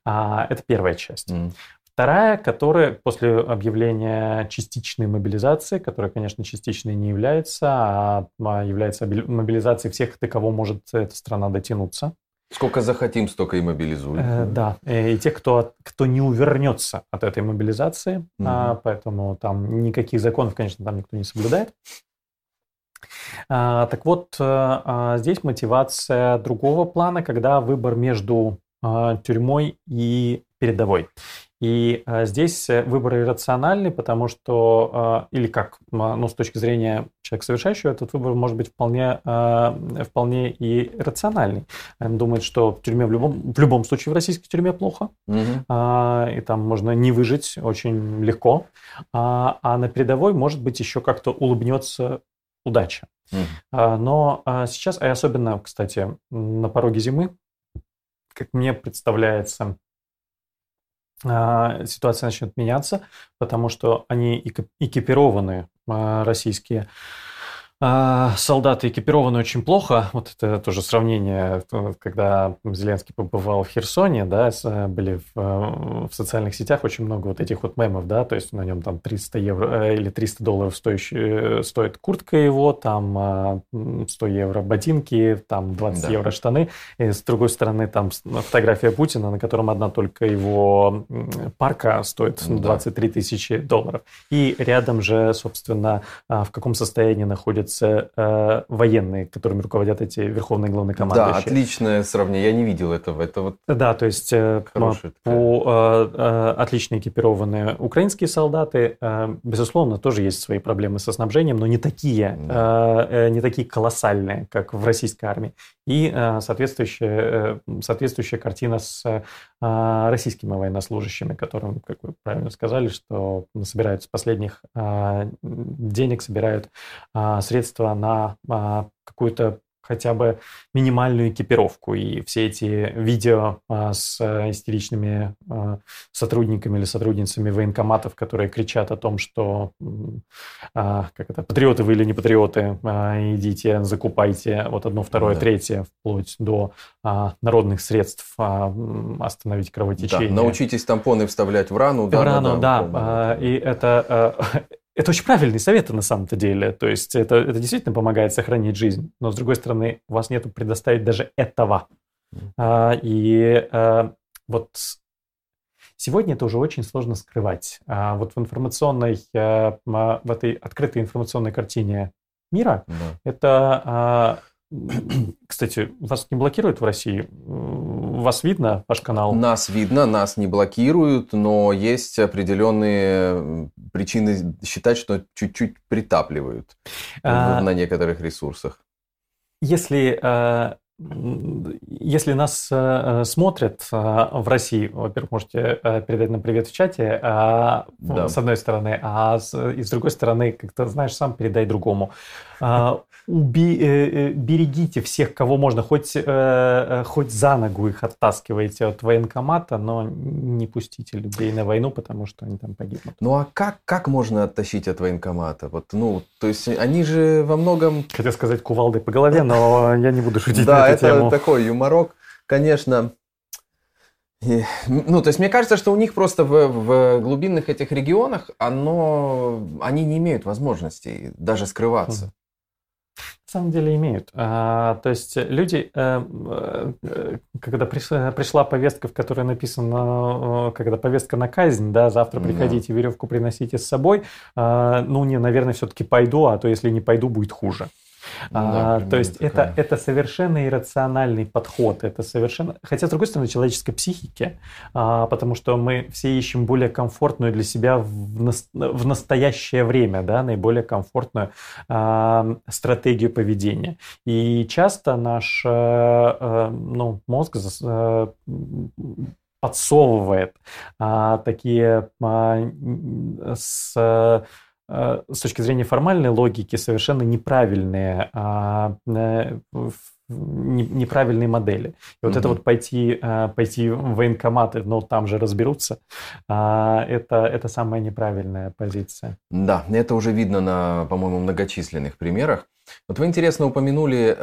Это первая часть. Mm. Вторая, которая после объявления частичной мобилизации, которая, конечно, частичной не является, а является мобилизацией всех, до кого может эта страна дотянуться. Сколько захотим, столько и мобилизуем. Э, да, э, и те, кто, кто не увернется от этой мобилизации, угу. а, поэтому там никаких законов, конечно, там никто не соблюдает. А, так вот, а, а здесь мотивация другого плана, когда выбор между а, тюрьмой и передовой. И а, здесь э, выбор иррациональный, потому что, а, или как, ну, с точки зрения человека совершающего, этот выбор может быть вполне, а, вполне и рациональный. Он думает, что в тюрьме в любом, в любом случае в российской тюрьме плохо, угу. и там можно не выжить очень легко, а на передовой, может быть, еще как-то улыбнется удача. Угу. Но сейчас, а особенно, кстати, на пороге зимы, как мне представляется, а, ситуация начнет меняться, потому что они экипированные а, российские а, солдаты экипированы очень плохо. Вот это тоже сравнение, когда Зеленский побывал в Херсоне, да, были в, в социальных сетях очень много вот этих вот мемов, да, то есть на нем там 300 евро э, или 300 долларов стоящий, стоит куртка его, там 100 евро ботинки, там 20 да. евро штаны. И с другой стороны там фотография Путина, на котором одна только его парка стоит 23 тысячи долларов. И рядом же, собственно, а, в каком состоянии находится находятся э, военные, которыми руководят эти верховные главные командующие. Да, отличное сравнение. Я не видел этого. Это вот да, то есть э, по, э, э, отлично экипированные украинские солдаты, э, безусловно, тоже есть свои проблемы со снабжением, но не такие, да. э, э не такие колоссальные, как в российской армии. И э, соответствующая, э, соответствующая картина с российскими военнослужащими, которым, как вы правильно сказали, что собирают с последних э, денег, собирают э, средства на а, какую-то хотя бы минимальную экипировку. И все эти видео а, с а, истеричными а, сотрудниками или сотрудницами военкоматов, которые кричат о том, что а, как это, патриоты вы или не патриоты, а, идите, закупайте вот одно, второе, да. третье, вплоть до а, народных средств а, остановить кровотечение. Да, научитесь тампоны вставлять в рану. В да, рану, да. да, да. А, и это а, это очень правильные советы на самом-то деле. То есть это, это действительно помогает сохранить жизнь. Но с другой стороны, у вас нет предоставить даже этого. А, и а, вот сегодня это уже очень сложно скрывать. А, вот в информационной, а, в этой открытой информационной картине мира да. это а, кстати, вас не блокируют в России? Вас видно, ваш канал? Нас видно, нас не блокируют, но есть определенные причины считать, что чуть-чуть притапливают а... на некоторых ресурсах. Если э, если нас э, смотрят э, в России, во-первых, можете передать нам привет в чате, а, да. с одной стороны, а с, и с другой стороны, как ты знаешь, сам передай другому. А, уби, э, э, берегите всех, кого можно, хоть, э, хоть за ногу их оттаскивайте от военкомата, но не пустите людей на войну, потому что они там погибнут. Ну а как, как можно оттащить от военкомата? Вот, ну, то есть они же во многом... Хотел сказать кувалдой по голове, но я не буду шутить на эту тему. Да, это такой юморок, конечно. Ну, то есть мне кажется, что у них просто в, в глубинных этих регионах оно, они не имеют возможностей даже скрываться. На самом деле имеют. А, то есть люди, э, э, когда пришла повестка, в которой написано, э, когда повестка на казнь, да, завтра приходите, веревку приносите с собой, а, ну, не, наверное, все-таки пойду, а то если не пойду, будет хуже. Ну, да, а, то есть это, это совершенно иррациональный подход. Это совершенно... Хотя, с другой стороны, человеческой психики, а, потому что мы все ищем более комфортную для себя в, нас... в настоящее время, да, наиболее комфортную а, стратегию поведения. И часто наш а, ну, мозг а, подсовывает а, такие а, с с точки зрения формальной логики совершенно неправильные, а, э, неправильные модели. И вот угу. это вот пойти, э, пойти в военкоматы, но там же разберутся, а, это, это самая неправильная позиция. Да, это уже видно на, по-моему, многочисленных примерах. Вот вы интересно упомянули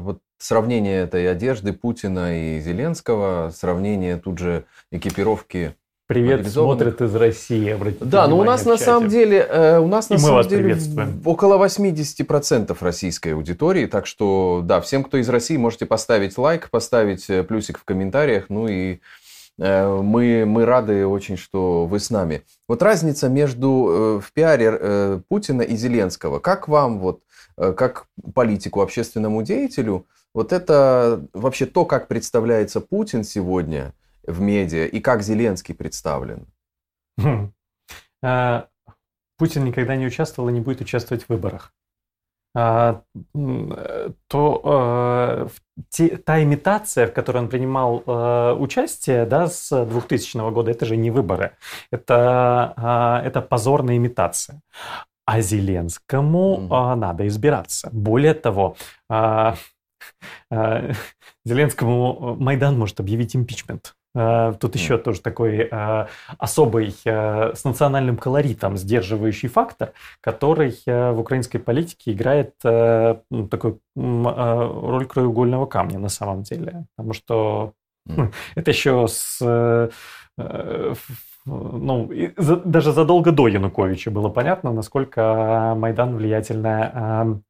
вот сравнение этой одежды Путина и Зеленского, сравнение тут же экипировки Привет, смотрит из России. Да, но у нас на самом деле, э, у нас на самом деле около 80% российской аудитории, так что да, всем, кто из России, можете поставить лайк, поставить э, плюсик в комментариях, ну и э, мы, мы рады очень, что вы с нами. Вот разница между в пиаре Путина и Зеленского. Как вам, вот, как политику, общественному деятелю, вот это вообще то, как представляется Путин сегодня – в медиа и как Зеленский представлен? Хм. А, Путин никогда не участвовал и не будет участвовать в выборах. А, то а, те, та имитация, в которой он принимал участие да, с 2000 года, это же не выборы. Это, это позорная имитация. А Зеленскому mm-hmm. надо избираться. Более того, Зеленскому Майдан может объявить импичмент. Э, тут еще тоже такой э, особый э, с национальным колоритом сдерживающий фактор, который в украинской политике играет такой роль краеугольного камня на самом деле. Потому что mm. это еще с ну, даже задолго до Януковича было понятно, насколько Майдан влиятельная,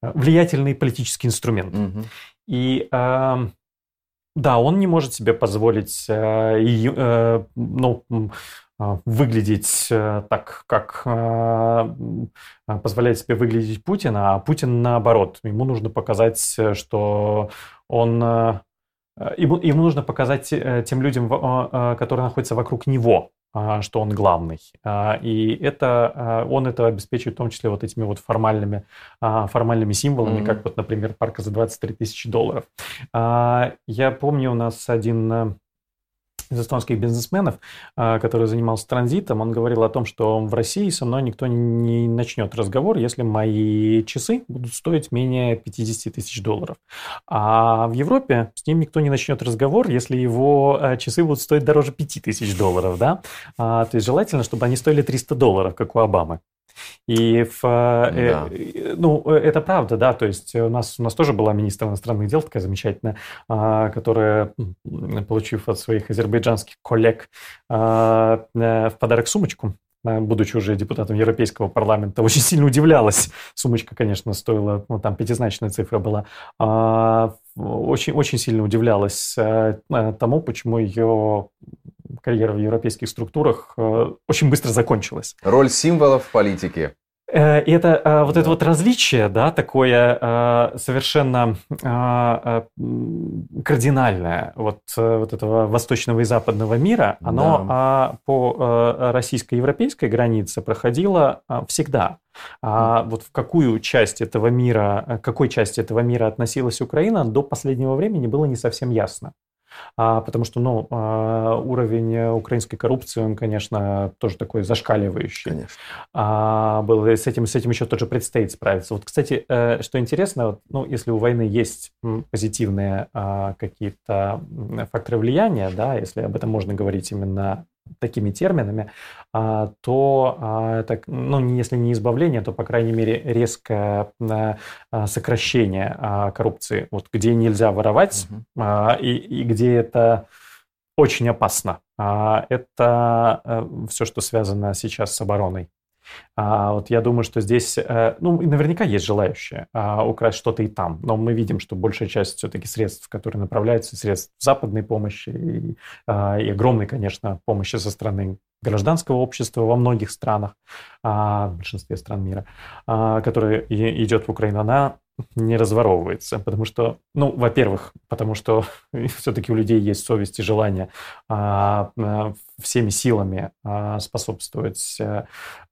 влиятельный политический инструмент. Mm-hmm. И да, он не может себе позволить э, э, ну, э, выглядеть так, как позволяет себе выглядеть Путин, а Путин наоборот. Ему нужно показать, что он... Ему, ему нужно показать тем людям, которые находятся вокруг него, что он главный. А, и это, а, он это обеспечивает в том числе вот этими вот формальными, формальными символами, mm-hmm. как вот, например, парка за 23 тысячи долларов. Я помню, у нас один из эстонских бизнесменов, а, который занимался транзитом, он говорил о том, что в России со мной никто не начнет разговор, если мои часы будут стоить менее 50 тысяч долларов. А в Европе с ним никто не начнет разговор, если его а, часы будут стоить дороже 5 тысяч долларов. Да? А, то есть желательно, чтобы они стоили 300 долларов, как у Обамы. И в, э, да. э, ну, это правда, да, то есть у нас, у нас тоже была министр иностранных дел такая замечательная, э, которая, получив от своих азербайджанских коллег э, в подарок сумочку, будучи уже депутатом Европейского парламента, очень сильно удивлялась. Сумочка, конечно, стоила, ну, там пятизначная цифра была. Очень, очень сильно удивлялась тому, почему ее карьера в европейских структурах э, очень быстро закончилась. Роль символов в политике. Э, и это э, вот это вот различие, да, такое совершенно кардинальное вот, вот этого восточного и западного мира, оно да. по российско-европейской границе проходило всегда. А вот в какую часть этого мира, к какой части этого мира относилась Украина, до последнего времени было не совсем ясно. А, потому что, ну, а, уровень украинской коррупции, он, конечно, тоже такой зашкаливающий. Конечно. А, был, с, этим, с этим еще тоже предстоит справиться. Вот, кстати, э, что интересно, ну, если у войны есть позитивные какие-то факторы влияния, да, если об этом можно говорить именно такими терминами, а, то а, это, ну, если не избавление, то, по крайней мере, резкое а, сокращение коррупции, вот где нельзя воровать угу. и, и где это очень опасно. Это э, все, что связано сейчас с обороной. А, вот я думаю, что здесь, э, ну, наверняка есть желающие а, украсть что-то и там, но мы видим, что большая часть все-таки средств, которые направляются, средств западной помощи и, а, и огромной, конечно, помощи со стороны гражданского общества во многих странах, в большинстве стран мира, которая идет в Украину, она не разворовывается, потому что, ну, во-первых, потому что все-таки у людей есть совесть и желание а, а, всеми силами а, способствовать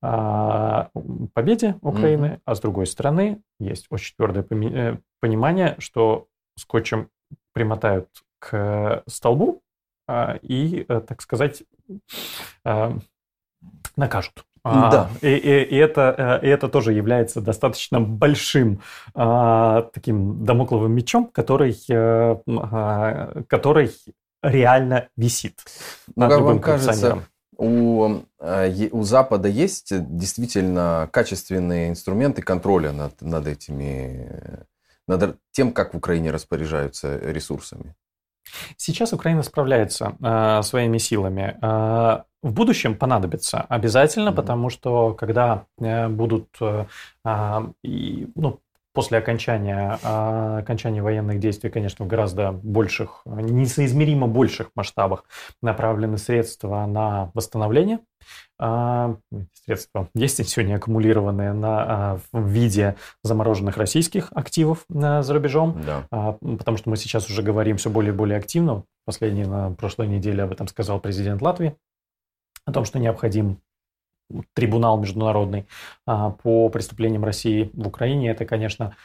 а, победе Украины, mm-hmm. а с другой стороны есть очень твердое э, понимание, что скотчем примотают к столбу а, и, э, так сказать, а, накажут. А, да. И, и, и, это, э, и это тоже является достаточно большим а, таким домокловым мечом, который, а, который реально висит. Ну, как вам кажется, у, у Запада есть действительно качественные инструменты контроля над, над этими, над тем, как в Украине распоряжаются ресурсами? Сейчас Украина справляется э, своими силами. Э, в будущем понадобится обязательно, mm-hmm. потому что когда э, будут э, э, и, ну, после окончания, э, окончания военных действий, конечно, в гораздо больших, несоизмеримо больших масштабах направлены средства на восстановление. Э, средства есть сегодня аккумулированные на, э, в виде замороженных российских активов за рубежом, да. потому что мы сейчас уже говорим все более и более активно. Последней на прошлой неделе об этом сказал президент Латвии о том, что необходим трибунал международный а, по преступлениям России в Украине. Это, конечно,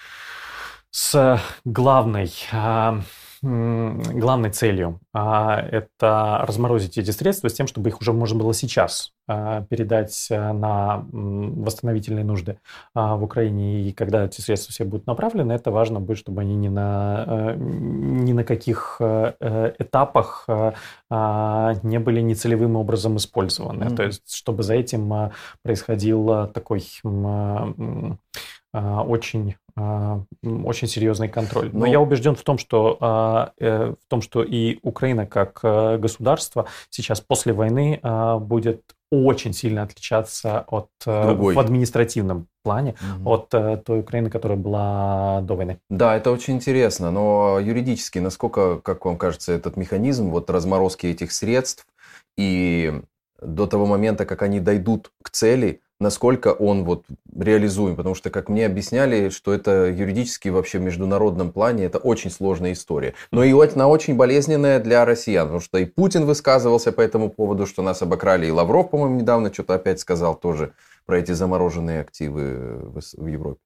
с главной, а, главной целью а, это разморозить эти средства с тем, чтобы их уже можно было сейчас передать на восстановительные нужды в Украине. И когда эти средства все будут направлены, это важно будет, чтобы они ни на, ни на каких этапах не были нецелевым образом использованы. Mm-hmm. То есть, чтобы за этим происходил такой очень а, очень серьезный контроль. Но, Но я убежден в том, что а, э, в том, что и Украина как э, государство сейчас после войны а, будет очень сильно отличаться от э, Другой. в административном плане угу. от той Украины, которая была до войны. Да, это очень интересно. Но юридически, насколько, как вам кажется, этот механизм вот разморозки этих средств и до того момента, как они дойдут к цели, насколько он вот реализуем, потому что, как мне объясняли, что это юридически вообще в международном плане, это очень сложная история. Но и она очень болезненная для россиян, потому что и Путин высказывался по этому поводу, что нас обокрали, и Лавров, по-моему, недавно что-то опять сказал тоже про эти замороженные активы в Европе.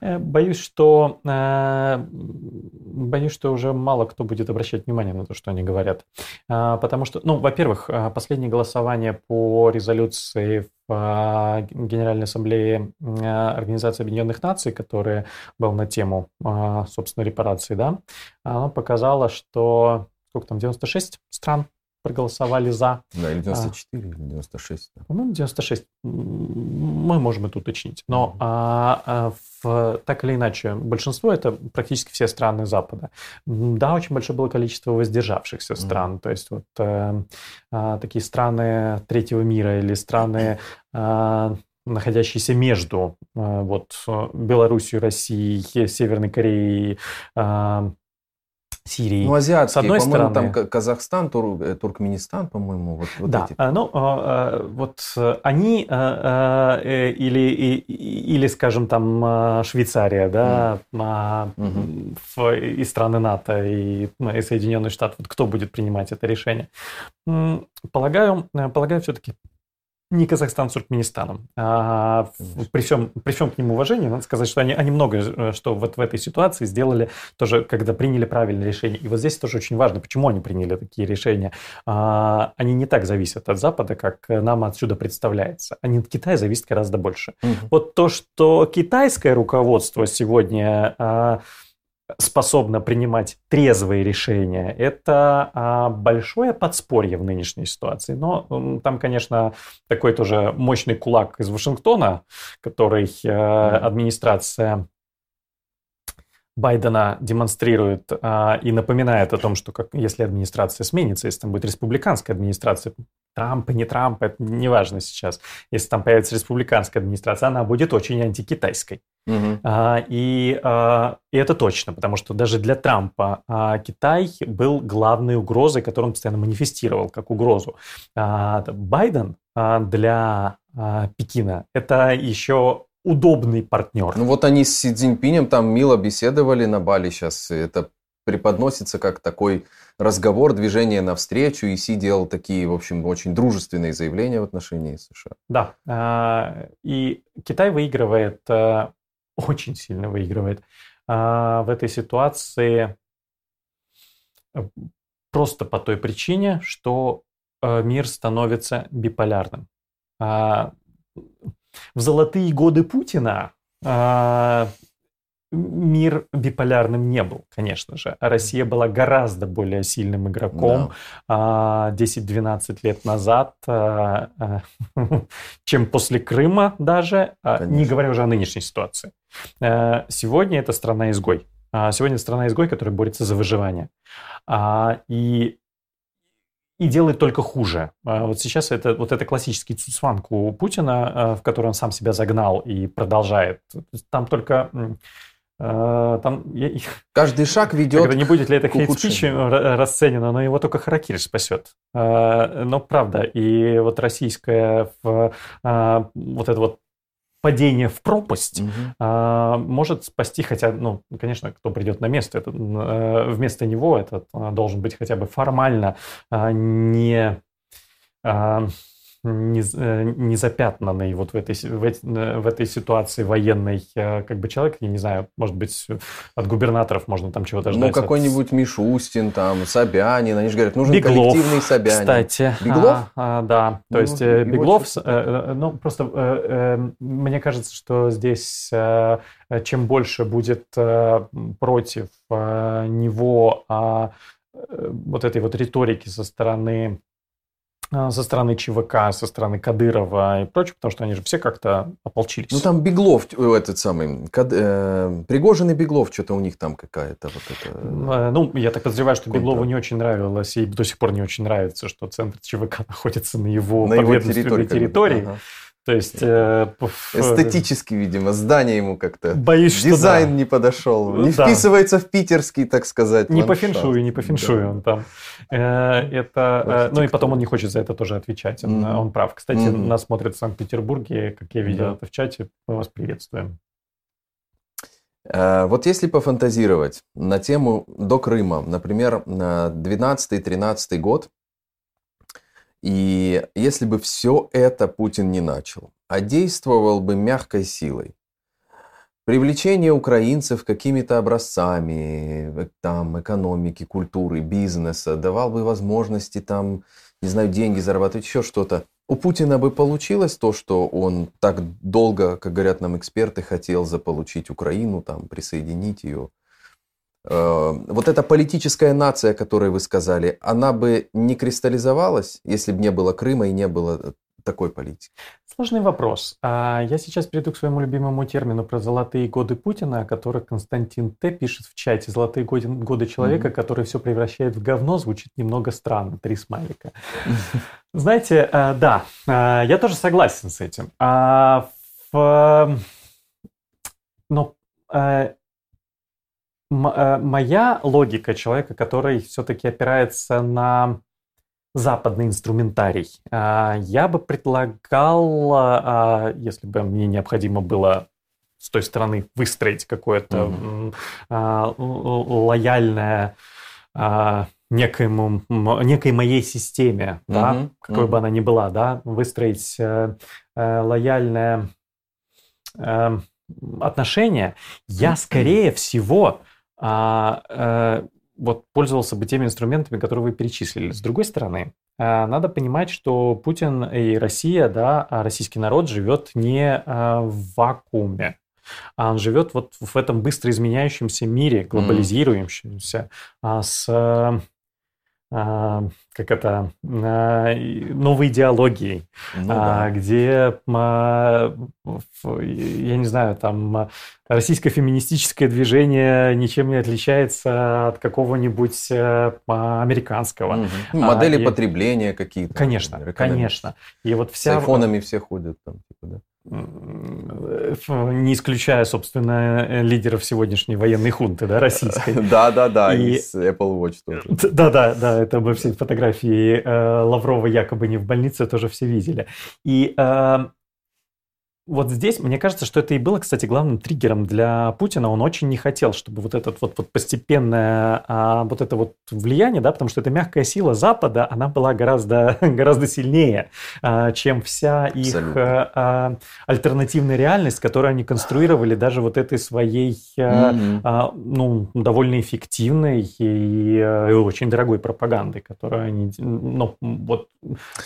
Э, боюсь, что э, боюсь, что уже мало кто будет обращать внимание на то, что они говорят, а, потому что, ну, во-первых, э, последнее голосование по резолюции в Генеральной Ассамблее Организации Объединенных Наций, которое был на тему, собственно, репарации, да, оно показало, что сколько там, 96 стран проголосовали за. Да, или 94, а, или 96. Да. По-моему, 96. Мы можем это уточнить. Но а, а, в, так или иначе, большинство это практически все страны Запада. Да, очень большое было количество воздержавшихся стран. Mm-hmm. То есть вот э, а, такие страны третьего мира или страны а, находящиеся между а, вот Белоруссией, Россией, Северной Кореей, а, Сирии. Ну, азиатские, с одной стороны. там Казахстан, Тур, э, Туркменистан, по-моему, вот, вот да, эти. ну, вот они э, или, или, скажем, там Швейцария, да, mm. и страны НАТО, и, и Соединенные Штаты, вот кто будет принимать это решение? Полагаю, полагаю все-таки не Казахстан с Туркменистаном. А, при, всем, при всем к ним уважении, надо сказать, что они, они много э, что вот в этой ситуации сделали, тоже когда приняли правильное решение. И вот здесь тоже очень важно, почему они приняли такие решения. А, они не так зависят от Запада, как нам отсюда представляется. Они от Китая зависят гораздо больше. Угу. Вот то, что китайское руководство сегодня... А, способна принимать трезвые решения, это а, большое подспорье в нынешней ситуации. Но там, конечно, такой тоже мощный кулак из Вашингтона, который э, администрация Байдена демонстрирует а, и напоминает о том, что как, если администрация сменится, если там будет республиканская администрация, Трампа, не Трампа, это не важно сейчас. Если там появится республиканская администрация, она будет очень антикитайской. Угу. А, и, а, и это точно, потому что даже для Трампа а, Китай был главной угрозой, которую он постоянно манифестировал как угрозу. А, Байден а, для а, Пекина это еще удобный партнер. Ну вот они с Си Цзиньпинем там мило беседовали на Бали сейчас. Это преподносится как такой разговор, движение навстречу, и Си делал такие, в общем, очень дружественные заявления в отношении США. Да, а, и Китай выигрывает, а, очень сильно выигрывает а, в этой ситуации просто по той причине, что мир становится биполярным в золотые годы Путина э, мир биполярным не был, конечно же. А Россия была гораздо более сильным игроком да. 10-12 лет назад, чем после Крыма даже, конечно. не говоря уже о нынешней ситуации. Э, сегодня это страна-изгой. Сегодня страна-изгой, которая борется за выживание. И и делает только хуже. А вот сейчас это вот это классический цуцванг у Путина, а, в который он сам себя загнал и продолжает. Там только а, там, Каждый шаг ведет Когда не будет ли это хейт-спич расценено, но его только Харакири спасет. Но правда, и вот российская вот это вот падение в пропасть угу. а, может спасти хотя, ну, конечно, кто придет на место, это, а, вместо него этот а, должен быть хотя бы формально а, не а, не, не запятнанный вот в этой, в, в этой ситуации военной как бы человек, я не знаю, может быть, от губернаторов можно там чего-то ждать. Ну, какой-нибудь. Мишустин, там, Собянин, они же говорят, нужен Беглов, коллективный Собянин. кстати. Беглов? А, а, да, то ну, есть Беглов, ну, просто э, мне кажется, что здесь чем больше будет против него а, вот этой вот риторики со стороны со стороны ЧВК, со стороны Кадырова и прочее, потому что они же все как-то ополчились. Ну там Беглов, э, этот самый, Кад... э, Пригожин и Беглов, что-то у них там какая-то вот это... Э, ну, я так подозреваю, что Беглову не очень нравилось и до сих пор не очень нравится, что центр ЧВК находится на его на его территории. территории. Ага. То есть... Э, Эстетически, видимо, здание ему как-то... Боюсь, Дизайн что да. не подошел. Не да. вписывается в питерский, так сказать, Не ландшафт. по феншую, не по феншую да. он там. Э, это... Э, ну и потом он не хочет за это тоже отвечать. Он, mm-hmm. он прав. Кстати, mm-hmm. нас смотрят в Санкт-Петербурге, как я видел да. это в чате. Мы вас приветствуем. Э, вот если пофантазировать на тему до Крыма, например, 12-13 год, и если бы все это Путин не начал, а действовал бы мягкой силой, привлечение украинцев какими-то образцами э, там, экономики, культуры, бизнеса, давал бы возможности там, не знаю, деньги зарабатывать, еще что-то. У Путина бы получилось то, что он так долго, как говорят нам эксперты, хотел заполучить Украину, там, присоединить ее. Э, вот эта политическая нация, о которой вы сказали, она бы не кристаллизовалась, если бы не было Крыма и не было такой политики? Сложный вопрос. А, я сейчас перейду к своему любимому термину про золотые годы Путина, о которых Константин Т. пишет в чате. Золотые годы, годы человека, mm-hmm. который все превращает в говно, звучит немного странно. Три смайлика. Знаете, э, да, э, я тоже согласен с этим. А, но Э, моя логика человека, который все-таки опирается на западный инструментарий, а, я бы предлагал, а, если бы мне необходимо было с той стороны выстроить какое-то mm лояльное некоему, некой моей системе, mm-hmm. да, какой mm-hmm. бы она ни была, да, выстроить э, э, лояльное э, отношение, я, скорее всего, а, а, вот пользовался бы теми инструментами, которые вы перечислили. С другой стороны, а, надо понимать, что Путин и Россия, да, а российский народ живет не а, в вакууме, а он живет вот в этом быстро изменяющемся мире, глобализирующемся, mm. с а, как это, а, новой идеологией, ну, да. где, я не знаю, там российское феминистическое движение ничем не отличается от какого-нибудь американского. Угу. Модели и... потребления какие-то. Конечно, конечно. И вот вся... С айфонами все ходят там, типа, да? Не исключая, собственно, э, лидеров сегодняшней военной хунты, да, российской. Да, да, да, и с Apple Watch тоже. Да, да, да, это мы все фотографии э, Лаврова якобы не в больнице тоже все видели. И э, вот здесь, мне кажется, что это и было, кстати, главным триггером для Путина. Он очень не хотел, чтобы вот это вот, вот постепенное а, вот это вот влияние, да, потому что эта мягкая сила Запада, она была гораздо, гораздо сильнее, а, чем вся их а, а, альтернативная реальность, которую они конструировали даже вот этой своей, а, mm-hmm. а, ну, довольно эффективной и, а, и очень дорогой пропагандой, которую они, ну, вот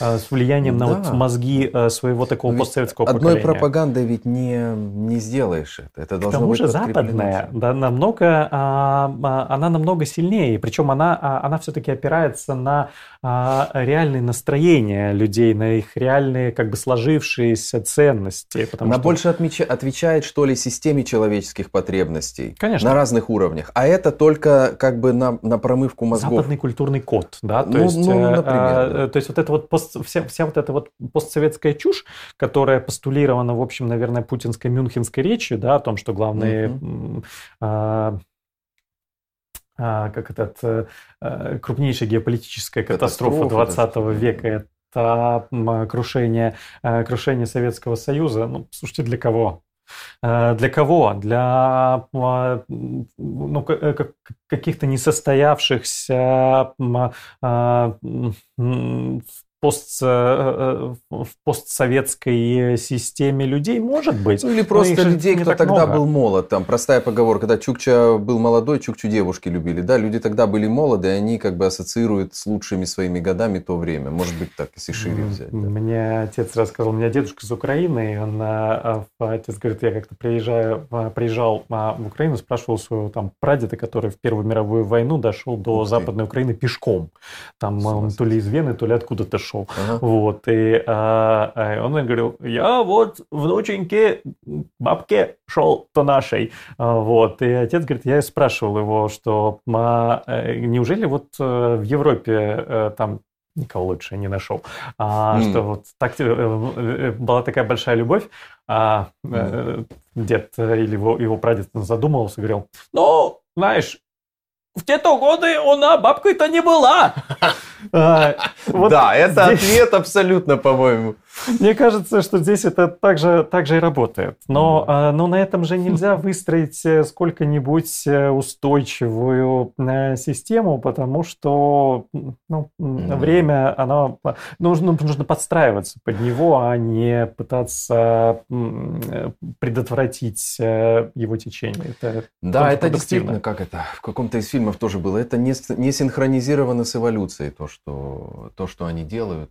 а, с влиянием да. на вот мозги своего такого постсоветского поколения пропагандой ведь не, не сделаешь это. Это должно К тому быть же западная, да, намного, а, а, она намного сильнее. Причем она, а, она все-таки опирается на а, реальные настроения людей, на их реальные как бы сложившиеся ценности. Она что... больше отмеча... отвечает, что ли, системе человеческих потребностей. Конечно. На разных уровнях. А это только как бы на, на промывку мозгов. Западный культурный код, да? То, ну, есть, ну, э, например, а, да. то есть вот это вот пост, вся, вся вот эта вот постсоветская чушь, которая постулирована в общем, наверное, путинской мюнхенской речи, да, о том, что главные mm-hmm. а, как этот а, крупнейшая геополитическая катастрофа, катастрофа 20 века это крушение, крушение Советского Союза. Ну, слушайте, для кого? Для кого? Для ну, каких-то несостоявшихся пост, в постсоветской системе людей, может быть. Ну или просто людей, кто тогда много. был молод. Там простая поговорка, когда Чукча был молодой, Чукчу девушки любили. Да, люди тогда были молоды, и они как бы ассоциируют с лучшими своими годами то время. Может быть так, если шире взять. Да. Мне отец рассказал, у меня дедушка из Украины, и он, отец говорит, я как-то приезжаю, приезжал в Украину, спрашивал своего там прадеда, который в Первую мировую войну дошел до Западной Украины пешком. Там он то ли из Вены, то ли откуда-то шел. Ага. Вот. И а, а он говорил, я вот внученьке, бабке шел то нашей. А, вот. И отец говорит, я спрашивал его, что а, неужели вот э, в Европе э, там никого лучше не нашел. А, mm. Что вот так э, была такая большая любовь, а mm. дед или его, его прадед задумывался, говорил, ну, знаешь, в те-то годы она бабкой-то не была. А, да, это ответ абсолютно, по-моему. Мне кажется, что здесь это также, также и работает. Но, mm. но на этом же нельзя выстроить э, сколько-нибудь э, устойчивую э, систему, потому что ну, время, оно нужно, нужно подстраиваться под него, а не пытаться предотвратить его течение. Это да, это действительно, как это, в каком-то из фильмов тоже было, это не, не синхронизировано с эволюцией, то что, то, что они делают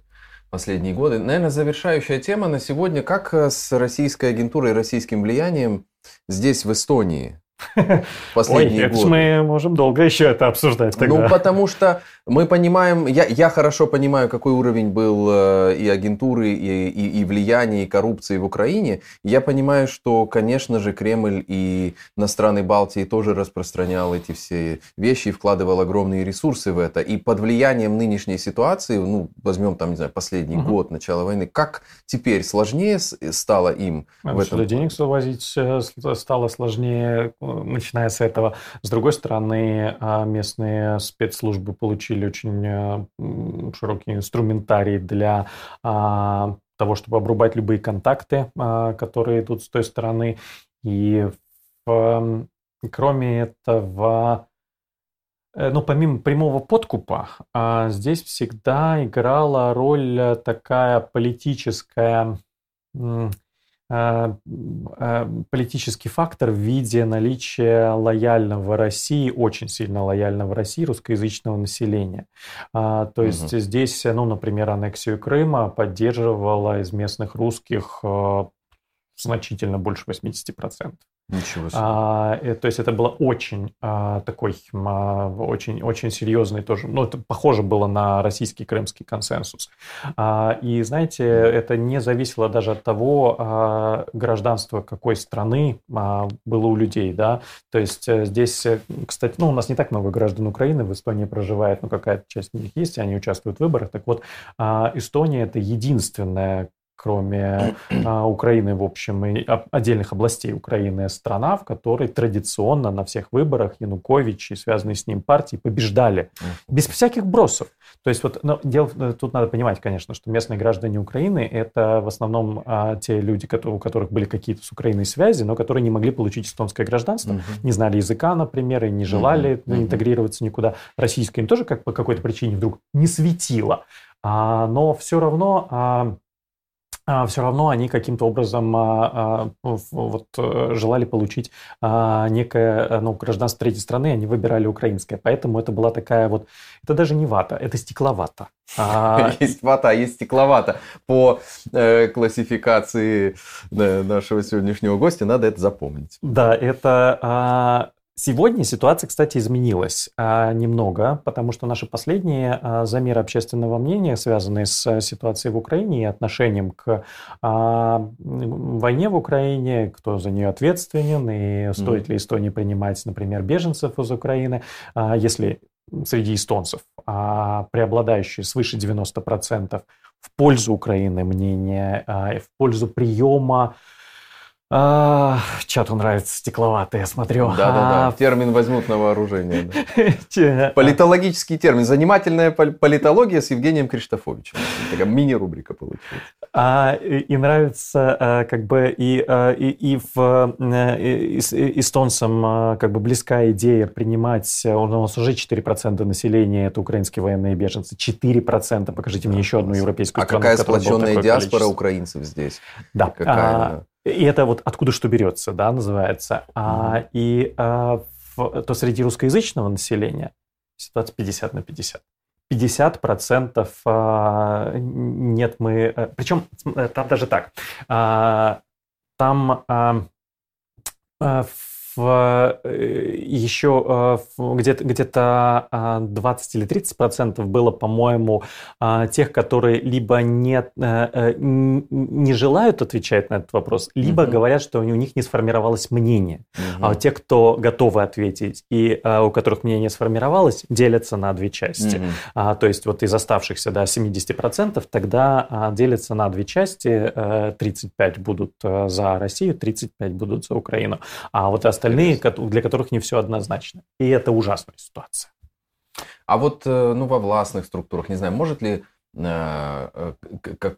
последние годы. Наверное, завершающая тема на сегодня, как э, с российской агентурой, российским влиянием здесь, в Эстонии, последние Ой, годы. мы можем долго еще это обсуждать тогда. Ну, потому что мы понимаем, я, я хорошо понимаю, какой уровень был э, и агентуры, и, и, и влияния, и коррупции в Украине. Я понимаю, что, конечно же, Кремль и на страны Балтии тоже распространял эти все вещи и вкладывал огромные ресурсы в это. И под влиянием нынешней ситуации, ну, возьмем там, не знаю, последний угу. год начала войны, как теперь сложнее стало им а в этом? денег совозить э, стало сложнее начиная с этого. С другой стороны, а, местные спецслужбы получили очень э, широкий инструментарий для а, того, чтобы обрубать любые контакты, а, которые идут с той стороны. И в, кроме этого, э, ну, помимо прямого подкупа, здесь всегда играла роль такая политическая политический фактор в виде наличия лояльного России, очень сильно лояльного России русскоязычного населения. А, то есть угу. здесь, ну, например, аннексию Крыма поддерживала из местных русских э, значительно больше 80%. Ничего себе. А, э, то есть это было очень а, такой, а, очень, очень серьезный тоже, ну, это похоже было на российский крымский консенсус. А, и, знаете, это не зависело даже от того, а, гражданства какой страны а, было у людей, да. То есть э, здесь, э, кстати, ну, у нас не так много граждан Украины в Эстонии проживает, но какая-то часть них есть, и они участвуют в выборах. Так вот, а, Эстония – это единственная кроме а, Украины, в общем, и отдельных областей Украины, страна, в которой традиционно на всех выборах Янукович и связанные с ним партии побеждали. Без всяких бросов. То есть вот, но дело, э, тут надо понимать, конечно, что местные граждане Украины – это в основном а, те люди, которые, у которых были какие-то с Украиной связи, но которые не могли получить эстонское гражданство, uh не знали языка, например, и не желали uh интегрироваться никуда. Российское им тоже как по какой-то причине вдруг не светило. А, но все равно а, все равно они каким-то образом а, а, вот, э, желали получить некое э, ну, гражданство третьей страны, они выбирали украинское. Поэтому это была такая вот, это даже не вата, это стекловата. Есть вата, есть стекловата. По э, классификации нашего сегодняшнего гостя надо это запомнить. Да, это Сегодня ситуация, кстати, изменилась а, немного, потому что наши последние а, замеры общественного мнения, связанные с ситуацией в Украине и отношением к а, войне в Украине, кто за нее ответственен и стоит mm. ли Эстонии принимать, например, беженцев из Украины, если среди эстонцев преобладающие свыше 90% в пользу Украины мнения, а, в пользу приема А, чату нравится стекловатый, я смотрю. Да-да-да, А, термин возьмут на вооружение. да. те- Политологический термин. Занимательная пол- политология с Евгением Криштофовичем. Такая мини-рубрика получилась. А, и, и нравится а, как бы и, а, и, и в э, и- эс- эстонцам а, как бы близка идея принимать, э, у нас уже 4% населения это украинские военные беженцы, 4%, покажите мне еще одну европейскую А страну, какая которой было сплоченная диаспора количество. украинцев здесь? Да. Какая А? И это вот откуда что берется, да, называется. А, и а, в- то среди русскоязычного населения ситуация 50 на 50. 50 процентов а, нет мы... э, Причем э, там даже так. А, Там а, а, в, э, еще в- где-то где-то а, 20 или 30 процентов было, по-моему, а, тех, которые либо не, э, э, не желают отвечать на этот вопрос, либо Мгм. говорят, что у них не сформировалось мнение. Мгм. А те, кто готовы ответить и у которых мнение сформировалось, делятся на две части. Мгм. А, то есть вот из оставшихся да, 70% тогда а, делятся на две части. э, 35 будут э, за Россию, 35 будут за Украину. А вот остальные, Кот- для которых не все однозначно. И это ужасная ситуация. А вот э, ну, во властных структурах, не знаю, может ли э, э,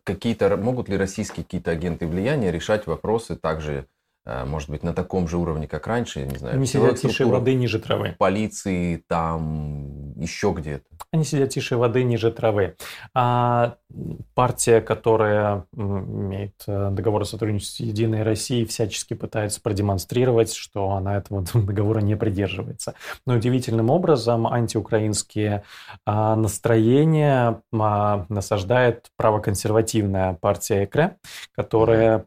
какие-то, могут ли российские какие-то агенты влияния решать вопросы также, может быть, на таком же уровне, как раньше, я не знаю, Они сидят тише воды, ниже травы. полиции, там, еще где-то? Они сидят тише воды, ниже травы. А партия, которая имеет э, договор о сотрудничестве с Единой Россией, всячески пытается продемонстрировать, что она этого договора не придерживается. Но удивительным образом антиукраинские а, настроения а, насаждает правоконсервативная партия ЭКРЕ, которая,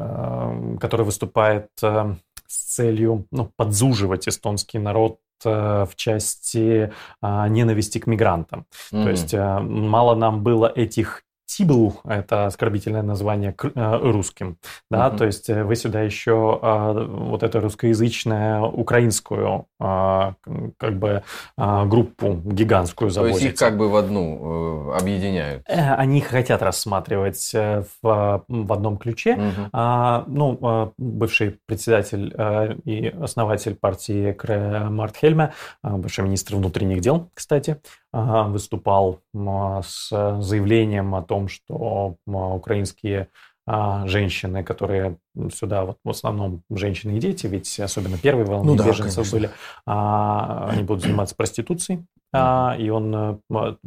м, а, которая выступает а, с целью ну, подзуживать эстонский народ э, в части а, ненависти к мигрантам. Мгм. То есть э, мало нам было этих Тибл, это оскорбительное название к- э, русским, да, Мгм. то есть э, вы сюда еще э, вот эту русскоязычную украинскую к- как бы э, группу гигантскую То есть их как бы в одну э, объединяют. Они хотят рассматривать в, в одном ключе, а, ну, а, бывший председатель а, и основатель партии КРЭ Март Хельме, а, бывший министр внутренних дел, кстати, а, выступал м, с заявлением о том, что м, украинские а, женщины, которые сюда, вот в основном женщины и дети, ведь особенно первые волны Ну да, беженцев конечно. были, а, они будут заниматься проституцией. А, и он э, м,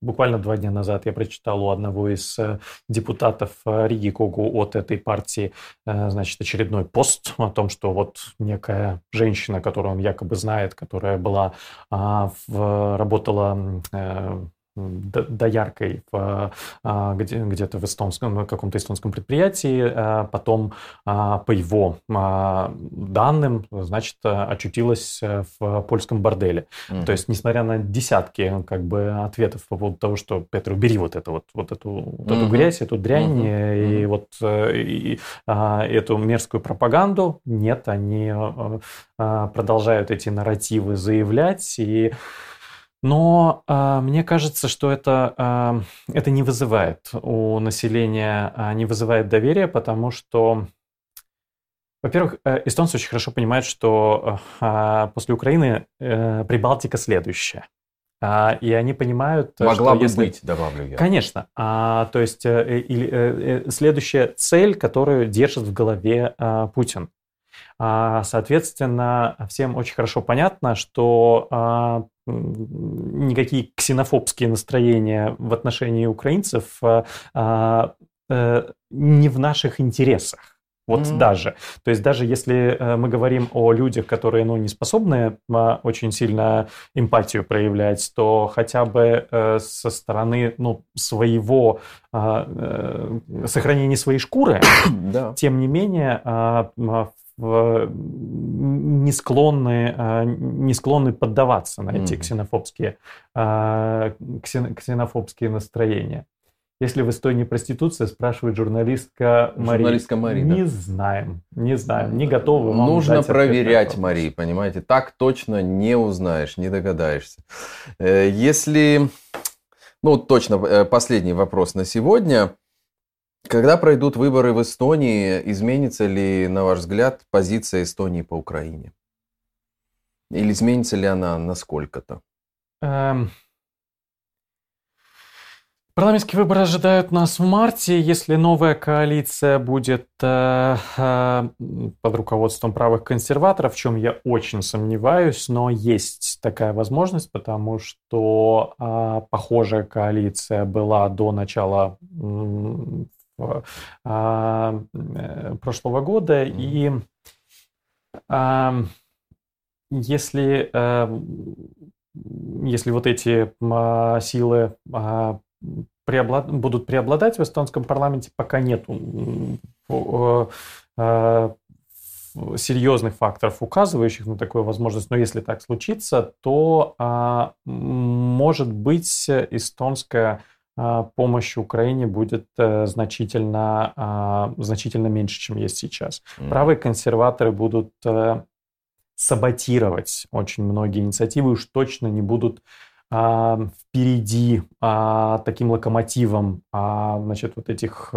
буквально два дня назад я прочитал у одного из э, депутатов э, Риги Когу от этой партии, значит, очередной пост о том, что вот некая женщина, которую он якобы знает, которая была, а, в- работала дояркой в, а, где, где-то в эстонском, на каком-то эстонском предприятии, а, потом а, по его а, данным, значит, а, очутилась э, в польском борделе. Мгм. То есть, несмотря на десятки как бы ответов по поводу того, что Петр, убери вот это вот, вот эту, вот эту Мгм. грязь, эту дрянь э, и вот э, и, а, эту мерзкую пропаганду, нет, они э, э, продолжают эти нарративы заявлять и но а, мне кажется, что это, а, это не вызывает у населения, а, не вызывает доверия, потому что, во-первых, э, эстонцы очень хорошо понимают, что а, после Украины э, Прибалтика следующая. А, и они понимают, э, Могла что бы если... быть, добавлю я. Конечно. А, то есть э, э, э, э, следующая цель, которую держит в голове а, Путин. Соответственно, всем очень хорошо понятно, что никакие ксенофобские настроения в отношении украинцев а, а, э, не в наших интересах. Вот Мгм. даже. То есть даже если э, мы говорим о людях, которые ну, не способны а, очень сильно эмпатию проявлять, то хотя бы э, со стороны ну, своего сохранения своей шкуры, Да. тем не менее, не склонны, а, не склонны поддаваться на эти Мгм. ксенофобские, а, ксен- ксенофобские настроения. Если в Эстонии проституция, спрашивает журналистка Мария. Журналистка Мария, да. Не знаем, не знаем, не готовы вам Нужно проверять, вопрос. Мари, понимаете? Так точно не узнаешь, не догадаешься. Э, Если... Ну, точно, э, последний вопрос на сегодня. Когда пройдут выборы в Эстонии, изменится ли, на ваш взгляд, позиция Эстонии по Украине? Или изменится ли она насколько-то? Эм, Парламентские выборы ожидают нас в марте. Если новая коалиция будет э, э, под руководством правых консерваторов, в чем я очень сомневаюсь, но есть такая возможность, потому что э, похожая коалиция была до начала э, э, прошлого года. И э, если, э, если вот эти э, силы э, преоблад... будут преобладать в эстонском парламенте, пока нет э, серьезных факторов, указывающих на такую возможность. Но если так случится, то а, может быть эстонская а, помощь Украине будет э, значительно, а, значительно меньше, чем есть сейчас. Правые консерваторы будут саботировать очень многие инициативы, уж точно не будут а, впереди а, таким локомотивом а, значит, вот этих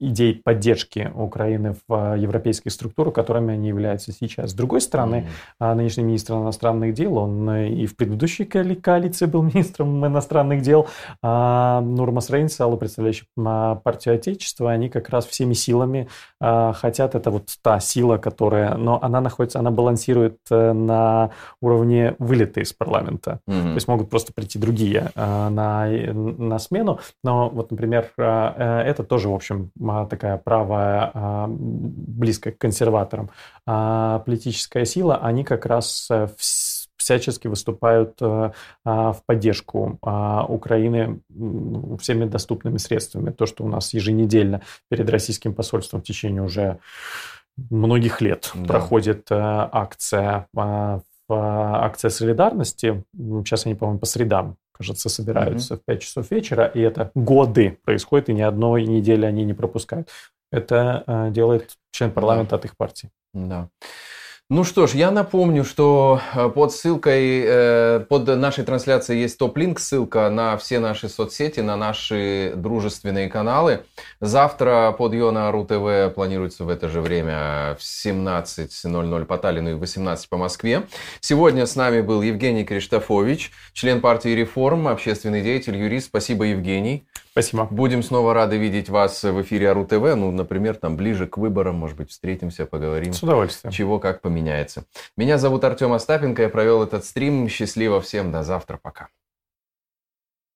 идей поддержки Украины в а, европейских структурах, которыми они являются сейчас. С другой стороны, mm-hmm. нынешний министр иностранных дел, он э, и в предыдущей коалиции был министром иностранных дел, а Нурмас Рейнсалу, представляющий партию Отечества, они как раз всеми силами а, хотят, это вот та сила, которая, но она находится, она балансирует э, на уровне вылета из парламента. Mm-hmm. То есть могут просто прийти другие на, на смену, но вот, например, это это тоже, в общем, такая правая, а, близкая к консерваторам а, политическая сила, они как раз э, всячески выступают э, а, в поддержку Украины всеми доступными средствами. То, что у нас еженедельно перед российским посольством в течение уже многих лет да. проходит э, акция акция солидарности. Сейчас они, по-моему, по средам кажется, собираются mm-hmm. в 5 часов вечера, и это годы происходит, и ни одной недели они не пропускают. Это э, делает член парламента да. от их партии. Да. Ну что ж, я напомню, что э, под ссылкой, э, под нашей трансляцией есть топ-линк, ссылка на все наши соцсети, на наши дружественные каналы. Завтра под Йона.ру ТВ планируется в это же время в 17.00 по Таллину и в 18 по Москве. Сегодня с нами был Евгений Криштофович, член партии «Реформ», общественный деятель, юрист. Спасибо, Евгений. Спасибо. Будем снова рады видеть вас в эфире АРУ ТВ. Ну, например, там ближе к выборам, может быть, встретимся, поговорим. С удовольствием. Чего как поменяется. Меня зовут Артем Остапенко. Я провел этот стрим. Счастливо всем. До завтра. Пока.